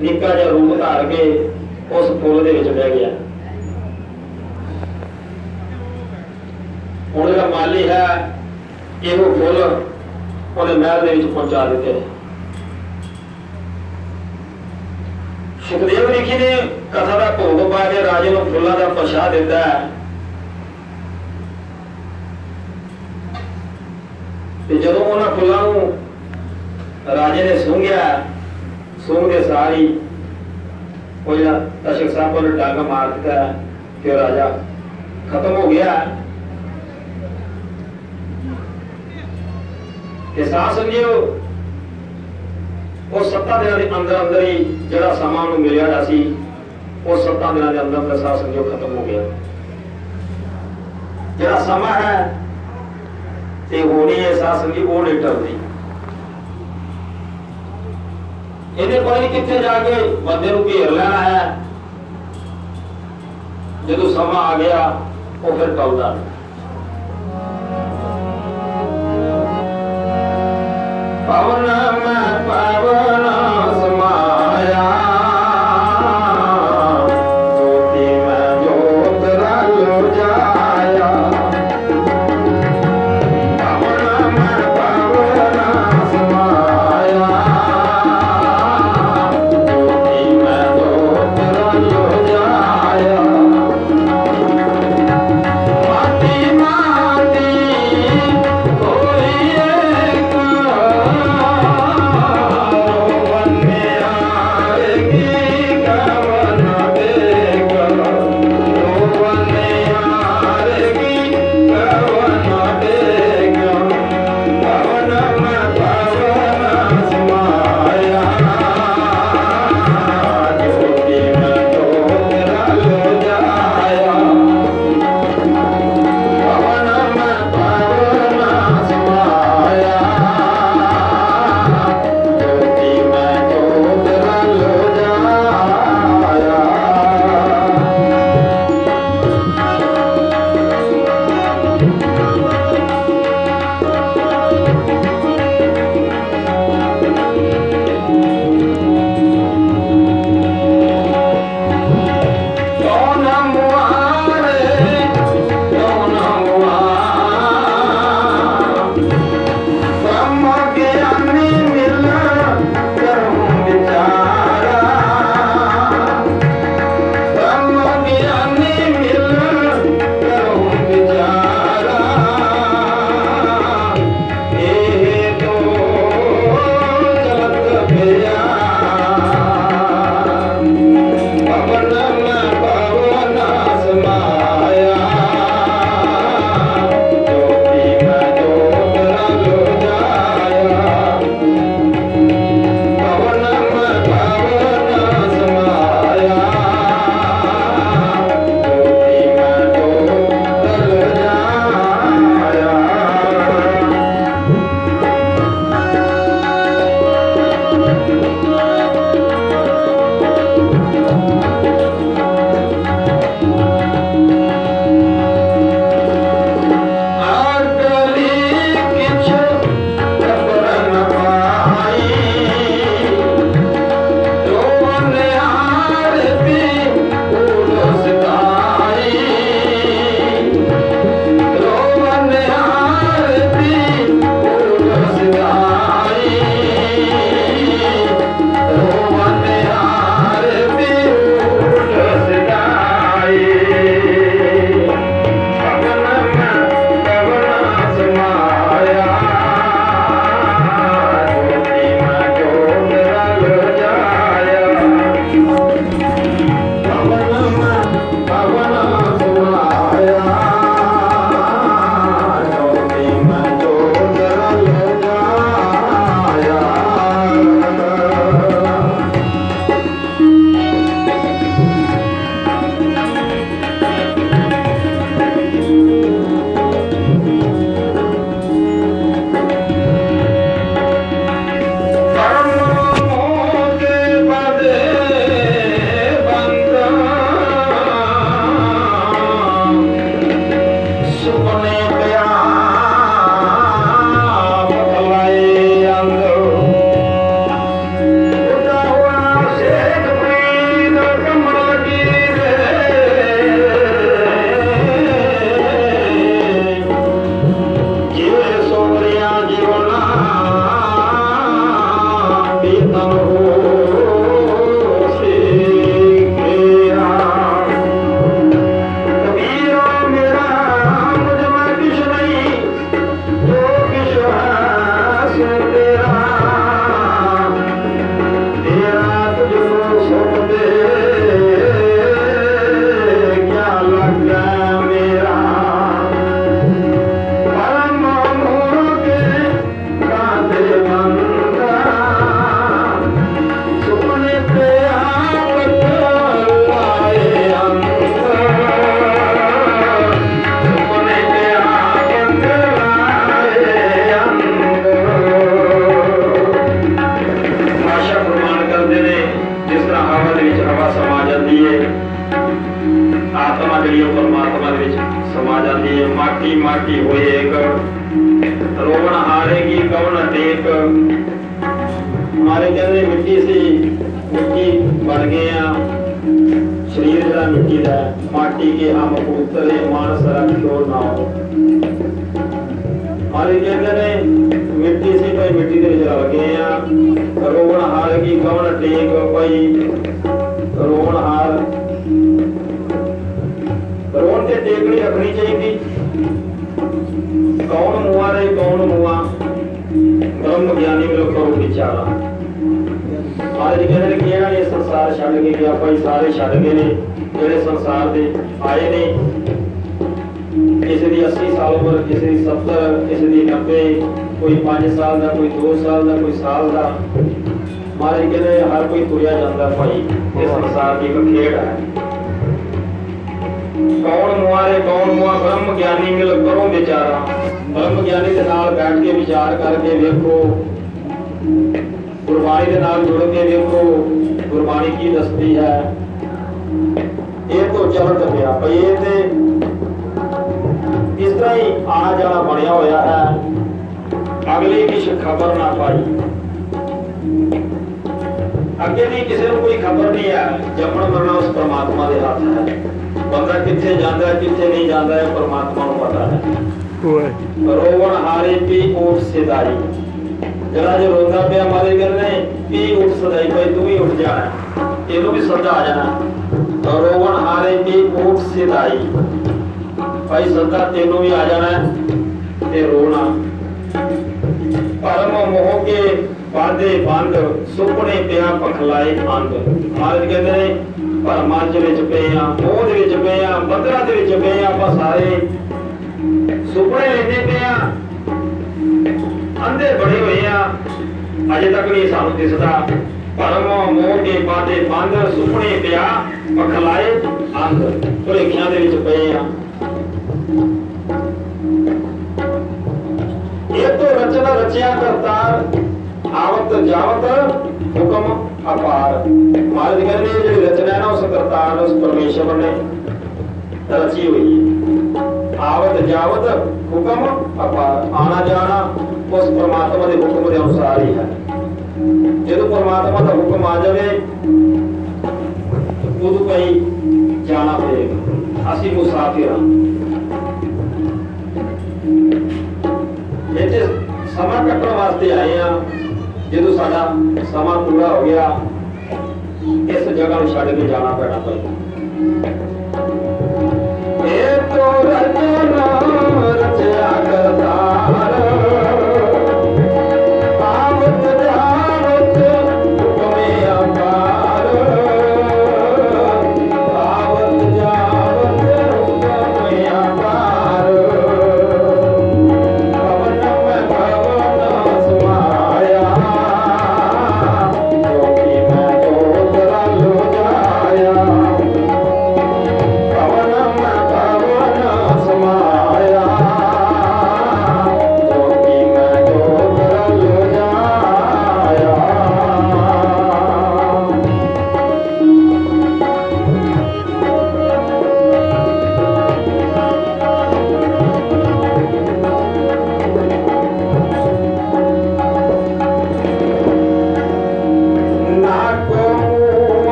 ਨਿੱਕਾ ਜਿਹਾ ਰੂਪ ਧਾਰ ਕੇ ਉਸ ਫੁੱਲ ਦੇ ਵਿੱਚ ਬਹਿ ਗਿਆ। ਹੁਣ ਜਿਹੜਾ ਮਾਲੀ ਹੈ ਇਹੋ ਫੁੱਲ ਉਹਨੇ ਮਹਿਲ ਦੇ ਵਿੱਚ ਪਹੁੰਚਾ ਦਿੱਤੇ ਸੁਖਦੇਵ ਰਿਖੀ ਨੇ ਕਥਾ ਦਾ ਭੋਗ ਪਾ ਕੇ ਰਾਜੇ ਨੂੰ ਫੁੱਲਾਂ ਦਾ ਪ੍ਰਸ਼ਾਦ ਦਿੱਤਾ ਹੈ। ਤੇ ਜਦੋਂ ਉਹਨਾਂ ਫੁੱਲਾਂ ਨੂੰ ਰਾਜੇ ਨੇ ਸੁੰਘਿਆ, ਸੁੰਘਦੇ ਸਾਰੀ ਉਹ ਜਿਹੜਾ ਅਸ਼ਕ ਸਾਹਿਬ ਕੋਲ ਡਾਂਗਾ ਮਾਰ ਦਿੱਤਾ ਕਿ ਰਾਜਾ ਖਤਮ ਹੋ ਗਿਆ। ਤੇ ਸਾਹ ਸਮਝਿਓ ਉਹ 7 ਦਿਨਾਂ ਦੇ ਅੰਦਰ ਅੰਦਰ ਹੀ ਜਿਹੜਾ ਸਮਾਂ ਨੂੰ ਮਿਲਿਆ ਦਾ ਸੀ, ਉਹ 7 ਦਿਨਾਂ ਦੇ ਅੰਦਰ ਅੰਦਰ ਸਾਹ ਸਮਝਿਓ ਖਤਮ ਹੋ ਗਿਆ। ਜਿਹੜਾ ਸਮਾਂ ਹੈ ਤੇ ਹੋਣੀ ਹੈ ਸਾਹ ਸੰਗੀ ਉਹ ਨਹੀਂ ਟਲਦੀ ਇਹਦੇ ਪਤਾ ਨਹੀਂ ਕਿੱਥੇ ਜਾ ਕੇ ਬੰਦੇ ਨੂੰ ਘੇਰ ਲੈਣਾ ਹੈ? ਜਦੋਂ ਸਮਾਂ ਆ ਗਿਆ, ਉਹ ਫਿਰ ਟਲਦਾ ਨਹੀਂ। ਪਵਨ ਮੈਂ ਪਵਨ ਗੁਰਬਾਣੀ ਕੀ ਦੱਸਦੀ ਹੈ? ਇਹ ਤੋਂ ਚੱਲਦਾ ਪਿਆ ਭਈ ਇਹ ਤੇ ਇਸ ਤਰ੍ਹਾਂ ਹੀ ਆਣਾ ਜਾਣਾ ਬਣਿਆ ਹੋਇਆ ਹੈ। ਅਗਲੀ ਕਿਛ ਖਬਰ ਨਾ ਪਾਈ। ਅੱਗੇ ਦੀ ਕਿਸੇ ਨੂੰ ਕੋਈ ਖਬਰ ਨਹੀਂ ਹੈ। ਜੰਮਣ ਮਰਨਾ ਉਸ ਪਰਮਾਤਮਾ ਦੇ ਹੱਥ ਹੈ। ਬੰਦਾ ਕਿੱਥੇ ਜਾਂਦਾ ਕਿੱਥੇ ਨਹੀਂ ਜਾਂਦਾ ਹੈ ਪਰਮਾਤਮਾ ਨੂੰ ਪਤਾ ਹੈ। ਰੋਵਣ ਹਾਰੇ ਪੀ ਊਠ ਸਿਦਾਈ। ਜਿਹੜਾ ਜੇ ਰੋਂਦਾ ਪਿਆ ਮਾਰੇ ਕਰਨੇ ਪੀ ਊਠ ਸਦਾਈ ਭਾਈ, ਤੂੰ ਵੀ ਉੱਠ ਜਾਣਾ ਇਹਨੂੰ ਵੀ ਸਦਾ ਆ ਜਾਣਾ। ਰੋਵਣ ਹਾਰੇ ਪੀ ਊਠ ਸਿਦਾਈ। ਭਾਈ ਸਦਾ ਤੈਨੂੰ ਵੀ ਆ ਜਾਣਾ ਤੇ ਰੋਣਾ। ਪਰਮ ਮੋਹ ਕੇ ਬਾਦੇ ਬੰਦ ਸੁਪਨੇ ਪਿਆ ਪਖਲਾਏ ਅੰਗ ਮਹਾਰਾਜ ਕਹਿੰਦੇ ਨੇ, ਭਰਮਾਂ ਦੇ ਵਿੱਚ ਪਏ ਆ, ਮੋਹ ਦੇ ਵਿੱਚ ਪਏ ਆ, ਬੰਦਰਾਂ ਦੇ ਵਿੱਚ ਪਏ ਆ ਆਪਾਂ ਸਾਰੇ ਸੁਪਨੇ ਲੈਂਦੇ ਪਏ ਆ ਅੰਧੇ ਬੜੇ ਹੋਏ ਆ। ਅਜੇ ਤੱਕ ਨਹੀਂ ਸਾਨੂੰ ਦਿਸਦਾ। ਭਰਮ ਮੋਹ ਕੇ ਬਾਦੇ ਬੰਦ, ਸੁਪਨੇ ਪਿਆ, ਪਖਲਾਏ ਅੰਗ ਭੁਲੇਖਿਆਂ ਦੇ ਵਿੱਚ ਪਏ ਆ। ਇਹ ਤੋਂ ਰਚਨਾ ਰਚਿਆ ਕਰਤਾਰ, ਆਵਤ ਜਾਵਤ, ਹੁਕਮ ਅਪਾਰ। ਮਹਾਰਾਜ ਕਹਿੰਦੇ, ਜਿਹੜੀ ਰਚਨਾ ਹੈ ਨਾ, ਉਸ ਕਰਤਾਰ, ਉਸ ਪਰਮੇਸ਼ਵਰ ਨੇ ਰਚੀ ਹੋਈ ਹੈ। ਆਵਤ ਜਾਵਤ, ਹੁਕਮ ਅਪਾਰ। ਆਣਾ ਜਾਣਾ ਉਸ ਪਰਮਾਤਮਾ ਦੇ ਹੁਕਮ ਦੇ ਅਨੁਸਾਰ ਹੀ ਹੈ। ਜਦੋਂ ਪਰਮਾਤਮਾ ਦਾ ਹੁਕਮ ਆ ਜਾਵੇ ਉਦੋਂ ਕਈ ਜਾਣਾ ਪਏਗਾ ਅਸੀਂ ਮੁਸਾਫਿਰ ਹਾਂ। ਇੱਥੇ ਸਮਾਂ ਕੱਟਣ ਵਾਸਤੇ ਆਏ ਆ ਜਦੋਂ ਸਾਡਾ ਸਮਾਂ ਪੂਰਾ ਹੋ ਗਿਆ, ਇਸ ਜਗ੍ਹਾ ਨੂੰ ਛੱਡ ਕੇ ਜਾਣਾ ਪੈਣਾ ਪਏਗਾ ਇਹ ਤੋਂ ਰਚਨਾ ਰਚਿਆ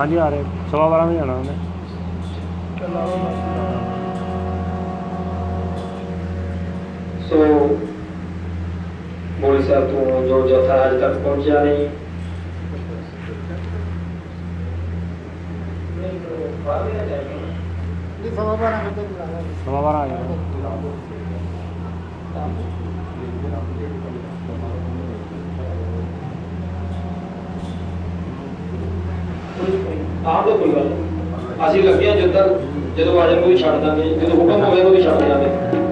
ਹਾਂਜੀ, ਆ ਰਹੇ। ਸਵਾ ਬਾਰਾਂ ਵਜੇ ਜਾਣਾ ਉਹਨੇ। ਸੋ, ਮੋਲੀ ਸਾਹਿਬ ਤੋਂ ਜੋ ਜਥਾ ਅੱਜ ਤੱਕ ਪਹੁੰਚਿਆ ਨਹੀਂ ਸਵਾ ਬਾਰਾਂ ਆ ਜਾਣਾ ਆਹ ਤਾਂ ਕੋਈ ਗੱਲ ਨਹੀਂ। ਅਸੀਂ ਲੱਗੇ ਹਾਂ ਜਦੋਂ ਤੱਕ ਜਦੋਂ ਆ ਜਾਣਗੇ ਵੀ ਛੱਡ ਦਾਂਗੇ ਜਦੋਂ ਹੁਕਮ ਹੋਵੇਗਾ ਉਹ ਵੀ ਛੱਡ ਜਾਵਾਂਗੇ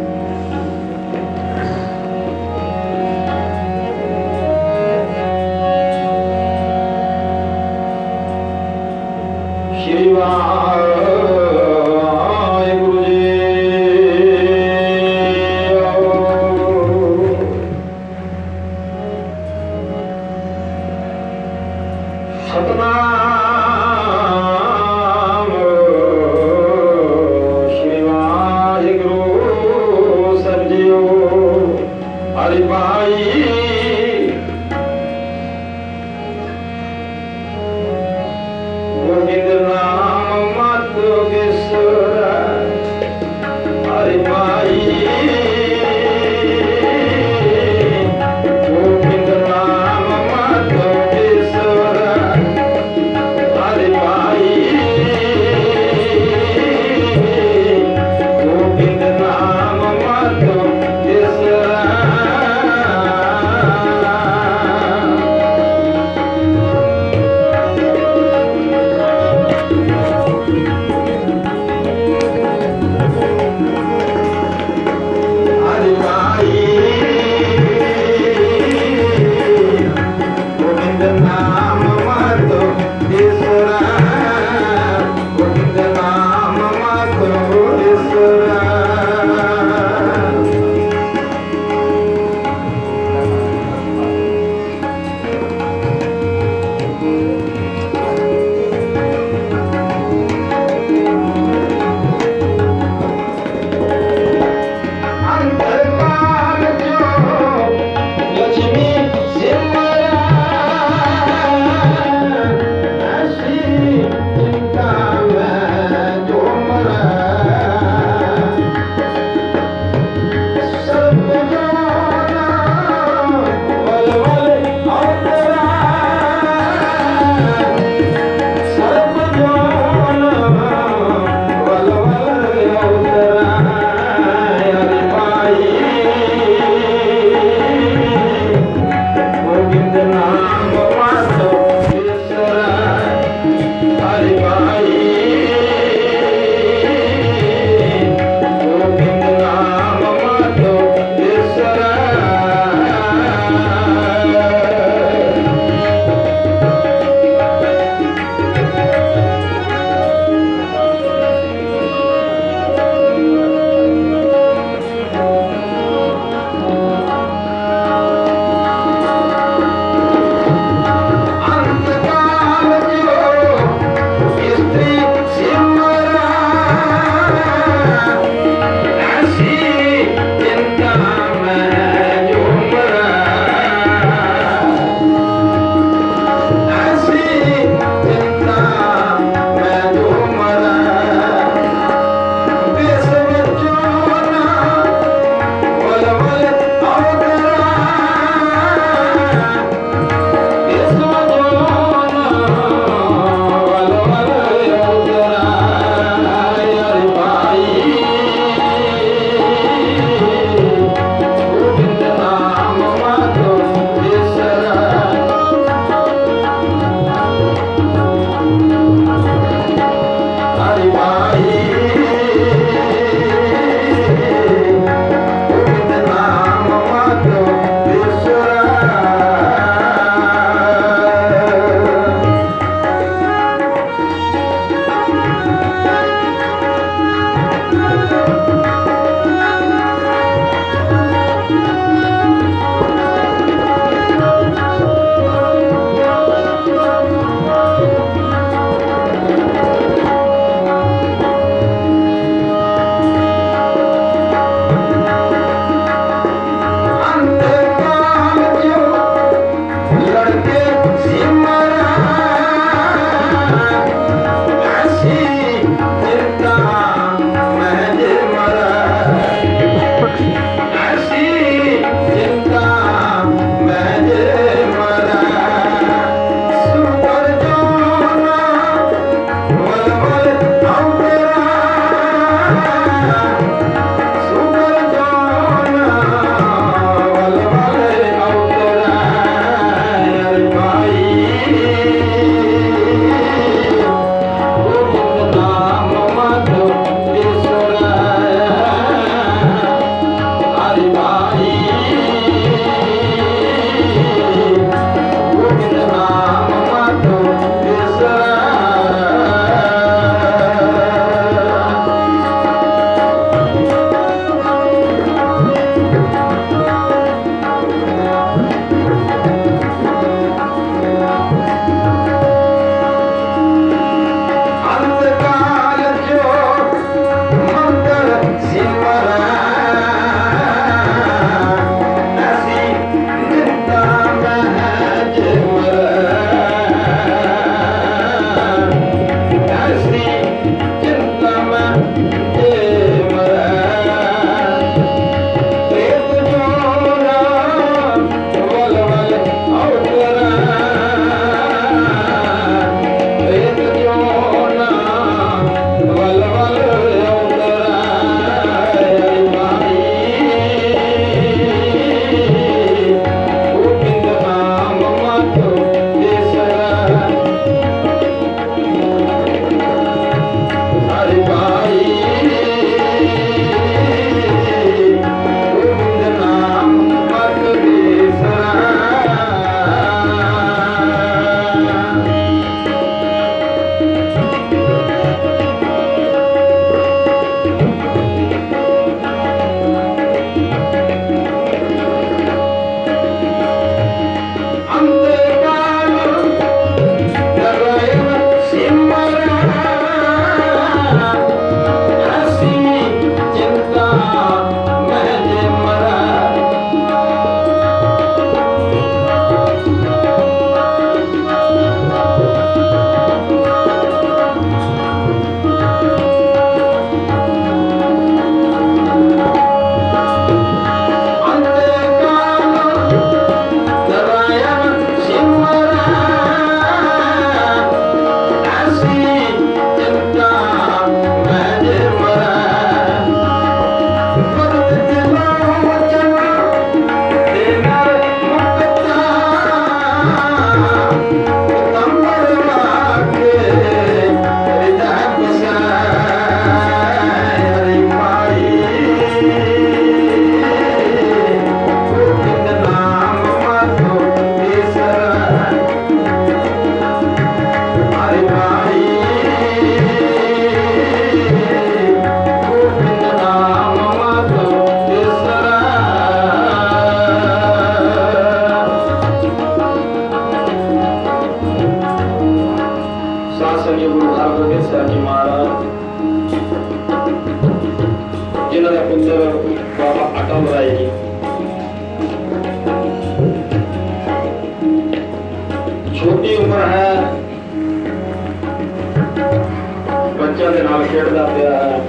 ਖੇਡਦਾ ਪਿਆ ਹੈ।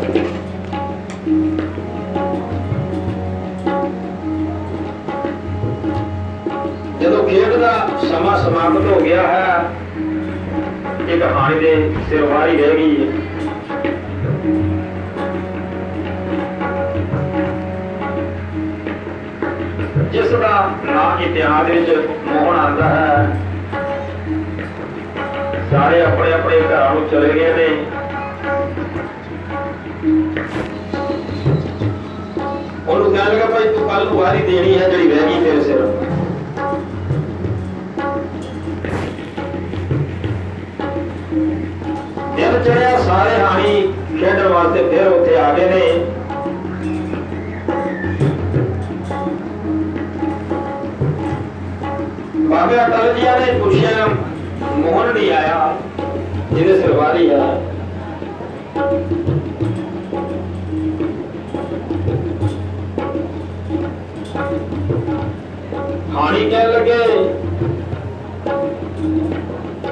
ਜਦੋਂ ਖੇਡ ਦਾ ਸਮਾਂ ਸਮਾਪਤ ਹੋ ਗਿਆ ਹੈ, ਇਹ ਕਹਾਣੀ ਦੇ ਸਿਰਵਾਰੀ ਰਹਿ ਗਈ ਹੈ। ਜਿਸ ਦਾ ਨਾਂ ਇਤਿਹਾਸ ਵਿੱਚ ਮੋਹਣ ਆਉਂਦਾ ਹੈ, ਸਾਰੇ ਆਪਣੇ ਆਪਣੇ ਘਰਾਂ ਨੂੰ ਚਲੇ ਗਏ ਨੇ। ਉਹਨੂੰ ਕਹਿਣ ਲੱਗਾ ਭਾਈ ਤੂੰ ਕੱਲ ਨੂੰ ਵਾਰੀ ਦੇਣੀ ਹੈ ਜਿਹੜੀ ਰਹਿ ਗਈ ਤੇਰੇ ਸਿਰ। ਦਿਨ ਚੜਿਆ, ਸਾਰੇ ਹਾਣੀ ਖੇਡਣ ਵਾਸਤੇ ਫਿਰ ਉੱਥੇ ਆ ਗਏ ਨੇ। ਬਾਬੇ ਅਟਲ ਜੀ ਨੇ ਪੁੱਛਿਆ, ਮੋਹਨ ਨਹੀਂ ਆਇਆ, ਜਿਹਦੇ ਸਰਵਾਰੀ ਆ। ਹਾਣੀ ਕਹਿਣ ਲੱਗੇ।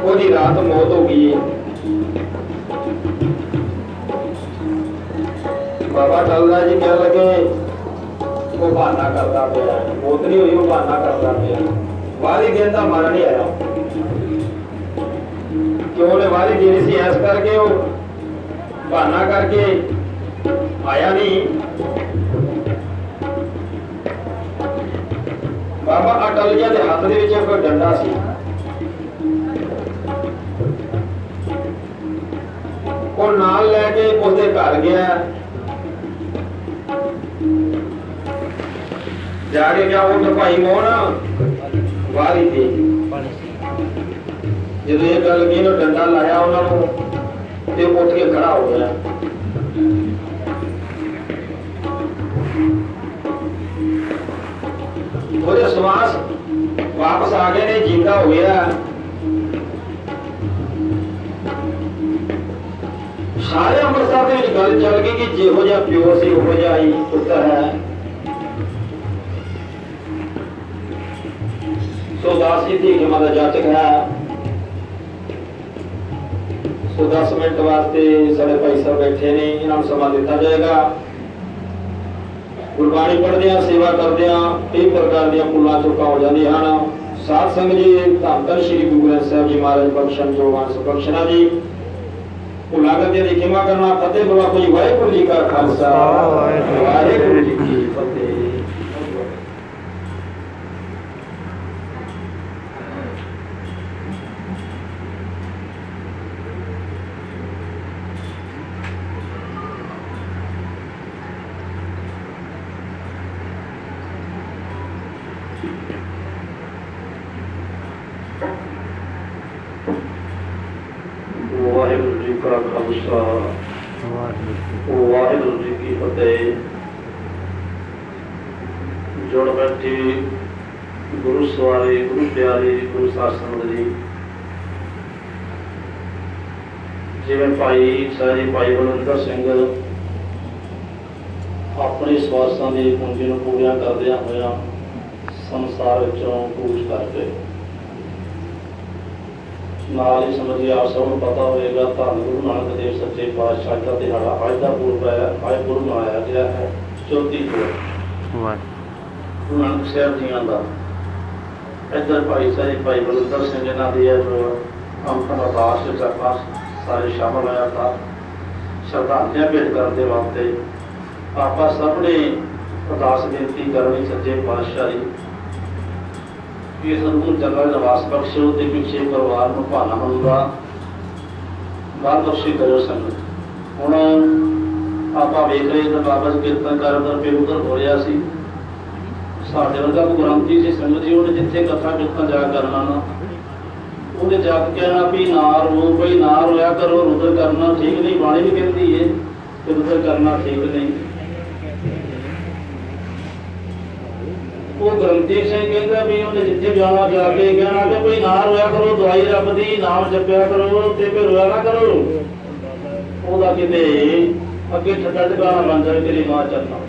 ਉਹਦੀ ਰਾਤ ਮੌਤ ਹੋ ਗਈ। ਹੈ ਬਾਬਾ ਟਲਦਾ ਜੀ ਕਹਿਣ ਲੱਗੇ, ਉਹ ਬਹਾਨਾ ਕਰਦਾ ਪਿਆ। ਮੌਤ ਨਹੀਂ ਹੋਈ, ਉਹ ਬਹਾਨਾ ਕਰਦਾ ਪਿਆ। ਵਾਰੀ ਦੇਣ ਦਾ ਮਨ ਨਹੀਂ ਆਇਆ। ਕਿਉਂ ਨੇ ਵਾਰੀ ਦੇਣੀ ਸੀ? ਐਸ ਕਰਕੇ ਉਹ ਬਹਾਨਾ ਕਰਕੇ ਆਇਆ ਨਹੀਂ। ਬਾਬਾ ਅਟਲ ਜੀ ਦੇ ਹੱਥ ਦੇ ਵਿੱਚ ਇੱਕ ਡੰਡਾ ਸੀ। ਉਹ ਨਾਲ ਲੈ ਕੇ ਉਹਦੇ ਘਰ ਗਿਆ। ਜਾ ਕੇ ਕਿਹਾ ਉਹ ਭਾਈ ਮੋਹਨ, ਵਾਰੀ ਦੇ ਜਦੋਂ ਇਹ ਗੱਲ ਕਹੀ, ਉਹ ਡੰਡਾ ਲਾਇਆ ਉਹਨਾਂ ਨੂੰ ਤੇ ਉਹ ਉੱਠ ਕੇ ਖੜਾ ਹੋ ਗਿਆ। ਉਹਦੇ ਸਵਾਸ ਵਾਪਸ ਆ ਗਏ ਨੇ, ਜਿੰਦਾ ਹੋ ਗਿਆ। ਸਾਰੇ ਅੰਮ੍ਰਿਤਸਰ ਦੇ ਵਿੱਚ ਗੱਲ ਚੱਲ ਗਈ ਕਿ ਜਿਹੋ ਜਿਹਾ ਪਿਓ ਸੀ, ਉਹੋ ਜਿਹਾ ਹੀ ਪੁੱਤਰ ਹੈ। ਸੋ ਦਾਸੀ ਦੀ ਜਮਾ ਦਾ ਜਾਚਕ ਹੈ। ਸੋ 10 ਮਿੰਟ ਵਾਸਤੇ ਸਾਡੇ ਭਾਈ ਸਾਹਿਬ ਬੈਠੇ ਨੇ, ਇਹਨਾਂ ਨੂੰ ਸਮਾਂ ਦਿੱਤਾ ਜਾਏਗਾ। ਗੁਰਬਾਣੀ ਪੜ੍ਹਦੇ ਆ ਸੇਵਾ ਕਰਦੇ ਆ ਕਈ ਪ੍ਰਕਾਰ ਦੀਆਂ ਪੁੱਲਾਂ ਚੁੱਕਾਂ ਹੋ ਜਾਂਦੀਆਂ ਹਨ। ਸਾਧ ਸੰਗਤ ਜੀ ਧੰਨ ਸ੍ਰੀ ਗੁਰੂ ਗ੍ਰੰਥ ਸਾਹਿਬ ਜੀ ਮਹਾਰਾਜ ਬਖਸ਼ਣ ਜੋ ਵਾਂਸ ਬਖਸ਼ਣਾ ਜੀ। ਭੁੱਲਾਂ ਕਰਦੇ ਦੀ ਖਿਮਾ ਕਰਨਾ ਫਤਿਹ ਬੁਲਾ ਜੀ ਵਾਹਿਗੁਰੂ ਜੀ ਕਾ ਖਾਲਸਾ। ਵਾਹਿਗੁਰੂ ਜੀ ਕੀ ਫਤਿਹ ਵਾਹਿਗੁਰੂ ਜੀ ਕਾ ਖਾਲਸਾ ਵਾਹਿਗੁਰੂ ਜੀ ਕੀ ਫਤਿਹ ਜੋੜ ਬੈਠੀ ਗੁਰੂ ਸਵਾਰੇ ਗੁਰੂ ਪਿਆਰੇ ਗੁਰੂ ਸਾਸਨ ਜੀ ਜਿਵੇਂ ਭਾਈ ਸਾਰੀ ਭਾਈ ਬਲਵੰਦਰ ਸਿੰਘ ਆਪਣੇ ਸਵਾਸਾਂ ਦੀ ਪੂੰਜੀ ਨੂੰ ਪੂਰੀਆਂ ਕਰਦਿਆਂ ਹੋਇਆਂ ਸੰਸਾਰ ਵਿੱਚੋਂ ਕੂਚ ਕਰ ਗਏ। ਨਾਲ ਹੀ ਸਮਝੀ ਆਪ ਸਭ ਨੂੰ ਪਤਾ ਹੋਵੇਗਾ ਧੰਨ ਗੁਰੂ ਨਾਨਕ ਦੇਵ ਸੱਚੇ ਪਾਤਸ਼ਾਹ ਦਾ ਦਿਹਾੜਾ ਅੱਜ ਦਾ ਪੂਰਬ ਹੈ ਅੱਜ ਗੁਰੂ ਮਨਾਇਆ ਗਿਆ ਹੈ 34 ਗੁਰੂ ਗੁਰੂ ਨਾਨਕ ਸਾਹਿਬ ਜੀਆਂ ਦਾ। ਇੱਧਰ ਭਾਈ ਸਾਹਿਬ ਭਾਈ ਬਲਵੰਦਰ ਸਿੰਘ ਇਹਨਾਂ ਦੀ ਅੰਤਮ ਅਰਦਾਸ ਵਿੱਚ ਆਪਾਂ ਸਾਰੇ ਸ਼ਾਮਲ ਹੋਇਆ ਤਾਂ ਸ਼ਰਧਾਂਜਲੀਆਂ ਭੇਟ ਕਰਨ ਦੇ ਵਾਸਤੇ ਆਪਾਂ ਸਭ ਨੇ ਅਰਦਾਸ ਬੇਨਤੀ ਕਰਨੀ ਸੱਚੇ ਪਾਤਸ਼ਾਹ ਜੀ ਕਿ ਇਸ ਨੂੰ ਚੰਗਾ ਨਿਵਾਸ ਬਖਸ਼ੋ ਤੇ ਪਿੱਛੇ ਪਰਿਵਾਰ ਨੂੰ ਭਾਣਾ ਹੁੰਦਾ ਬਾਤ ਬਖਸ਼ੀ ਕਰੋ ਸੰਗਤ ਹੁਣ ਆਪਾਂ ਵੇਖ ਰਹੇ ਤਾਂ ਬਾਬਾ ਜੀ ਕੀਰਤਨ ਕਰਨ ਦਾ ਫਿਰ ਉਧਰ ਹੋ ਰਿਹਾ ਸੀ। ਸਾਡੇ ਵਰਗਾ ਕੋਈ ਗ੍ਰੰਥੀ ਸੀ ਸੰਗਤ ਜੀ ਉਹਨੇ ਜਿੱਥੇ ਕਥਾ ਕੀਰਤਨ ਜਾ ਕਰਨਾ ਨਾ ਉਹਦੇ ਜਾ ਕੇ ਕਹਿਣਾ ਵੀ ਨਾ ਰੋ ਬਈ, ਨਾ ਰੋਇਆ ਕਰੋ, ਰੁਦਰ ਕਰਨਾ ਠੀਕ ਨਹੀਂ, ਬਾਣੀ ਵੀ ਕਹਿੰਦੀ ਏ ਕਿ ਰੁਦਰ ਕਰਨਾ ਠੀਕ ਨਹੀਂ। ਉਹ ਗ੍ਰੰਥੀ ਸਿੰਘ ਕਹਿੰਦਾ ਵੀ ਉਹਨੇ ਜਿੱਥੇ ਜਾਣਾ, ਜਾ ਕੇ ਕਹਿਣਾ ਕਿ ਕੋਈ ਨਾ ਰੋਇਆ ਕਰੋ, ਦਵਾਈ ਰੱਬ ਦੀ, ਨਾਮ ਜਪਿਆ ਕਰੋ, ਤੇ ਕੋਈ ਰੋਇਆ ਨਾ ਕਰੋ। ਉਹਦਾ ਕਿਤੇ ਅੱਗੇ ਠੱਡਾ ਟਿਕਾਣਾ ਬਣ ਜਾਵੇ, ਤੇਰੀ ਮਾਂ ਚੱਲਣਾ।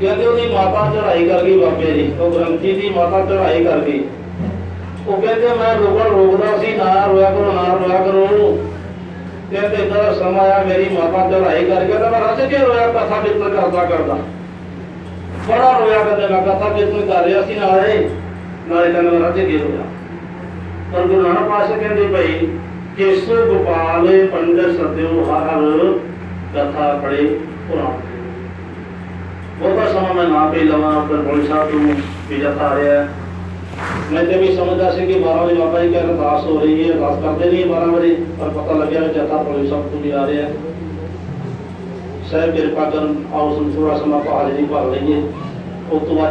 ਕਹਿੰਦੇ ਉਹਦੀ ਮਾਤਾ ਚੜਾਈ ਕਰ ਗਈ ਬਾਬੇ ਦੀ, ਉਹ ਗ੍ਰੰਥੀ ਦੀ ਮਾਤਾ ਚੜਾਈ ਕਰ ਗਈ। ਉਹ ਕਹਿੰਦੇ, ਮੈਂ ਰੋਕਣ ਰੋਕਦਾ ਸੀ, ਨਾ ਰੋਇਆ ਕਰੋ, ਨਾ ਰੋਇਆ ਕਰੋ। ਕਹਿੰਦੇ, ਇਦਾਂ ਸਮਾਂ ਆਇਆ, ਮੇਰੀ ਮਾਤਾ ਚੜਾਈ ਕਰਕੇ ਤਾਂ ਮੈਂ ਰੱਜ ਕੇ ਰੋਇਆ, ਕਥਾ ਕੀਰਤਨ ਕਰਦਾ ਕਰਦਾ। ਬੜਾ ਰੋਇਆ ਕਰਦੇ ਮੈਂ ਕਥਾ ਕੀਰਤਨ ਕਰ ਰਿਹਾ ਸੀ ਨਾਲੇ ਨਾਲੇ ਕਹਿੰਦਾ, ਮੈਂ ਰੱਜ ਕੇ ਰੋਇਆ। ਪਰ ਗੁਰੂ ਨਾਨਕ ਪਾਤਸ਼ਾਹ ਕਹਿੰਦੇ ਭਾਈ, ਕੇਸੋ ਗੋਪਾਲ ਪੰਡਤ ਸਤਿਓ ਹਰ ਹਰ ਕਥਾ ਪੜੇ ਪੁਰਾਣ ਬਹੁਤਾ ਸਮਾਂ ਮੈਂ ਨਾ ਪੀ ਲਵਾਂ, ਫਿਰ ਬੋਲ ਸਾਹਿਬ ਨੂੰ ਵੀ ਜਥਾ ਆ ਰਿਹਾ। ਹੈ। ਮੈਂ ਤੇ ਵੀ ਸਮਝਦਾ ਸੀ ਕਿ 12 ਵਜੇ ਬਾਬਾ ਜੀ ਕਹਿੰਦੇ ਅਰਦਾਸ ਹੋ ਰਹੀ ਹੈ ਅਰਦਾਸ ਕਰਦੇ ਨਹੀਂ 12 ਵਜੇ, ਪਰ ਪਤਾ ਲੱਗਿਆ ਕਿ ਜਥਾ ਪੁਲਿਸ ਸਭ ਤੋਂ ਵੀ ਆ ਰਿਹਾ ਹੈ। ਸਹਿਬ, ਕਿਰਪਾ ਕਰਨ, ਆਓ ਸਾਨੂੰ ਥੋੜਾ ਸਮਾਂ ਹਾਜ਼ਰੀ ਭਰ ਲਈਏ। ਉਸ ਤੋਂ ਬਾਅਦ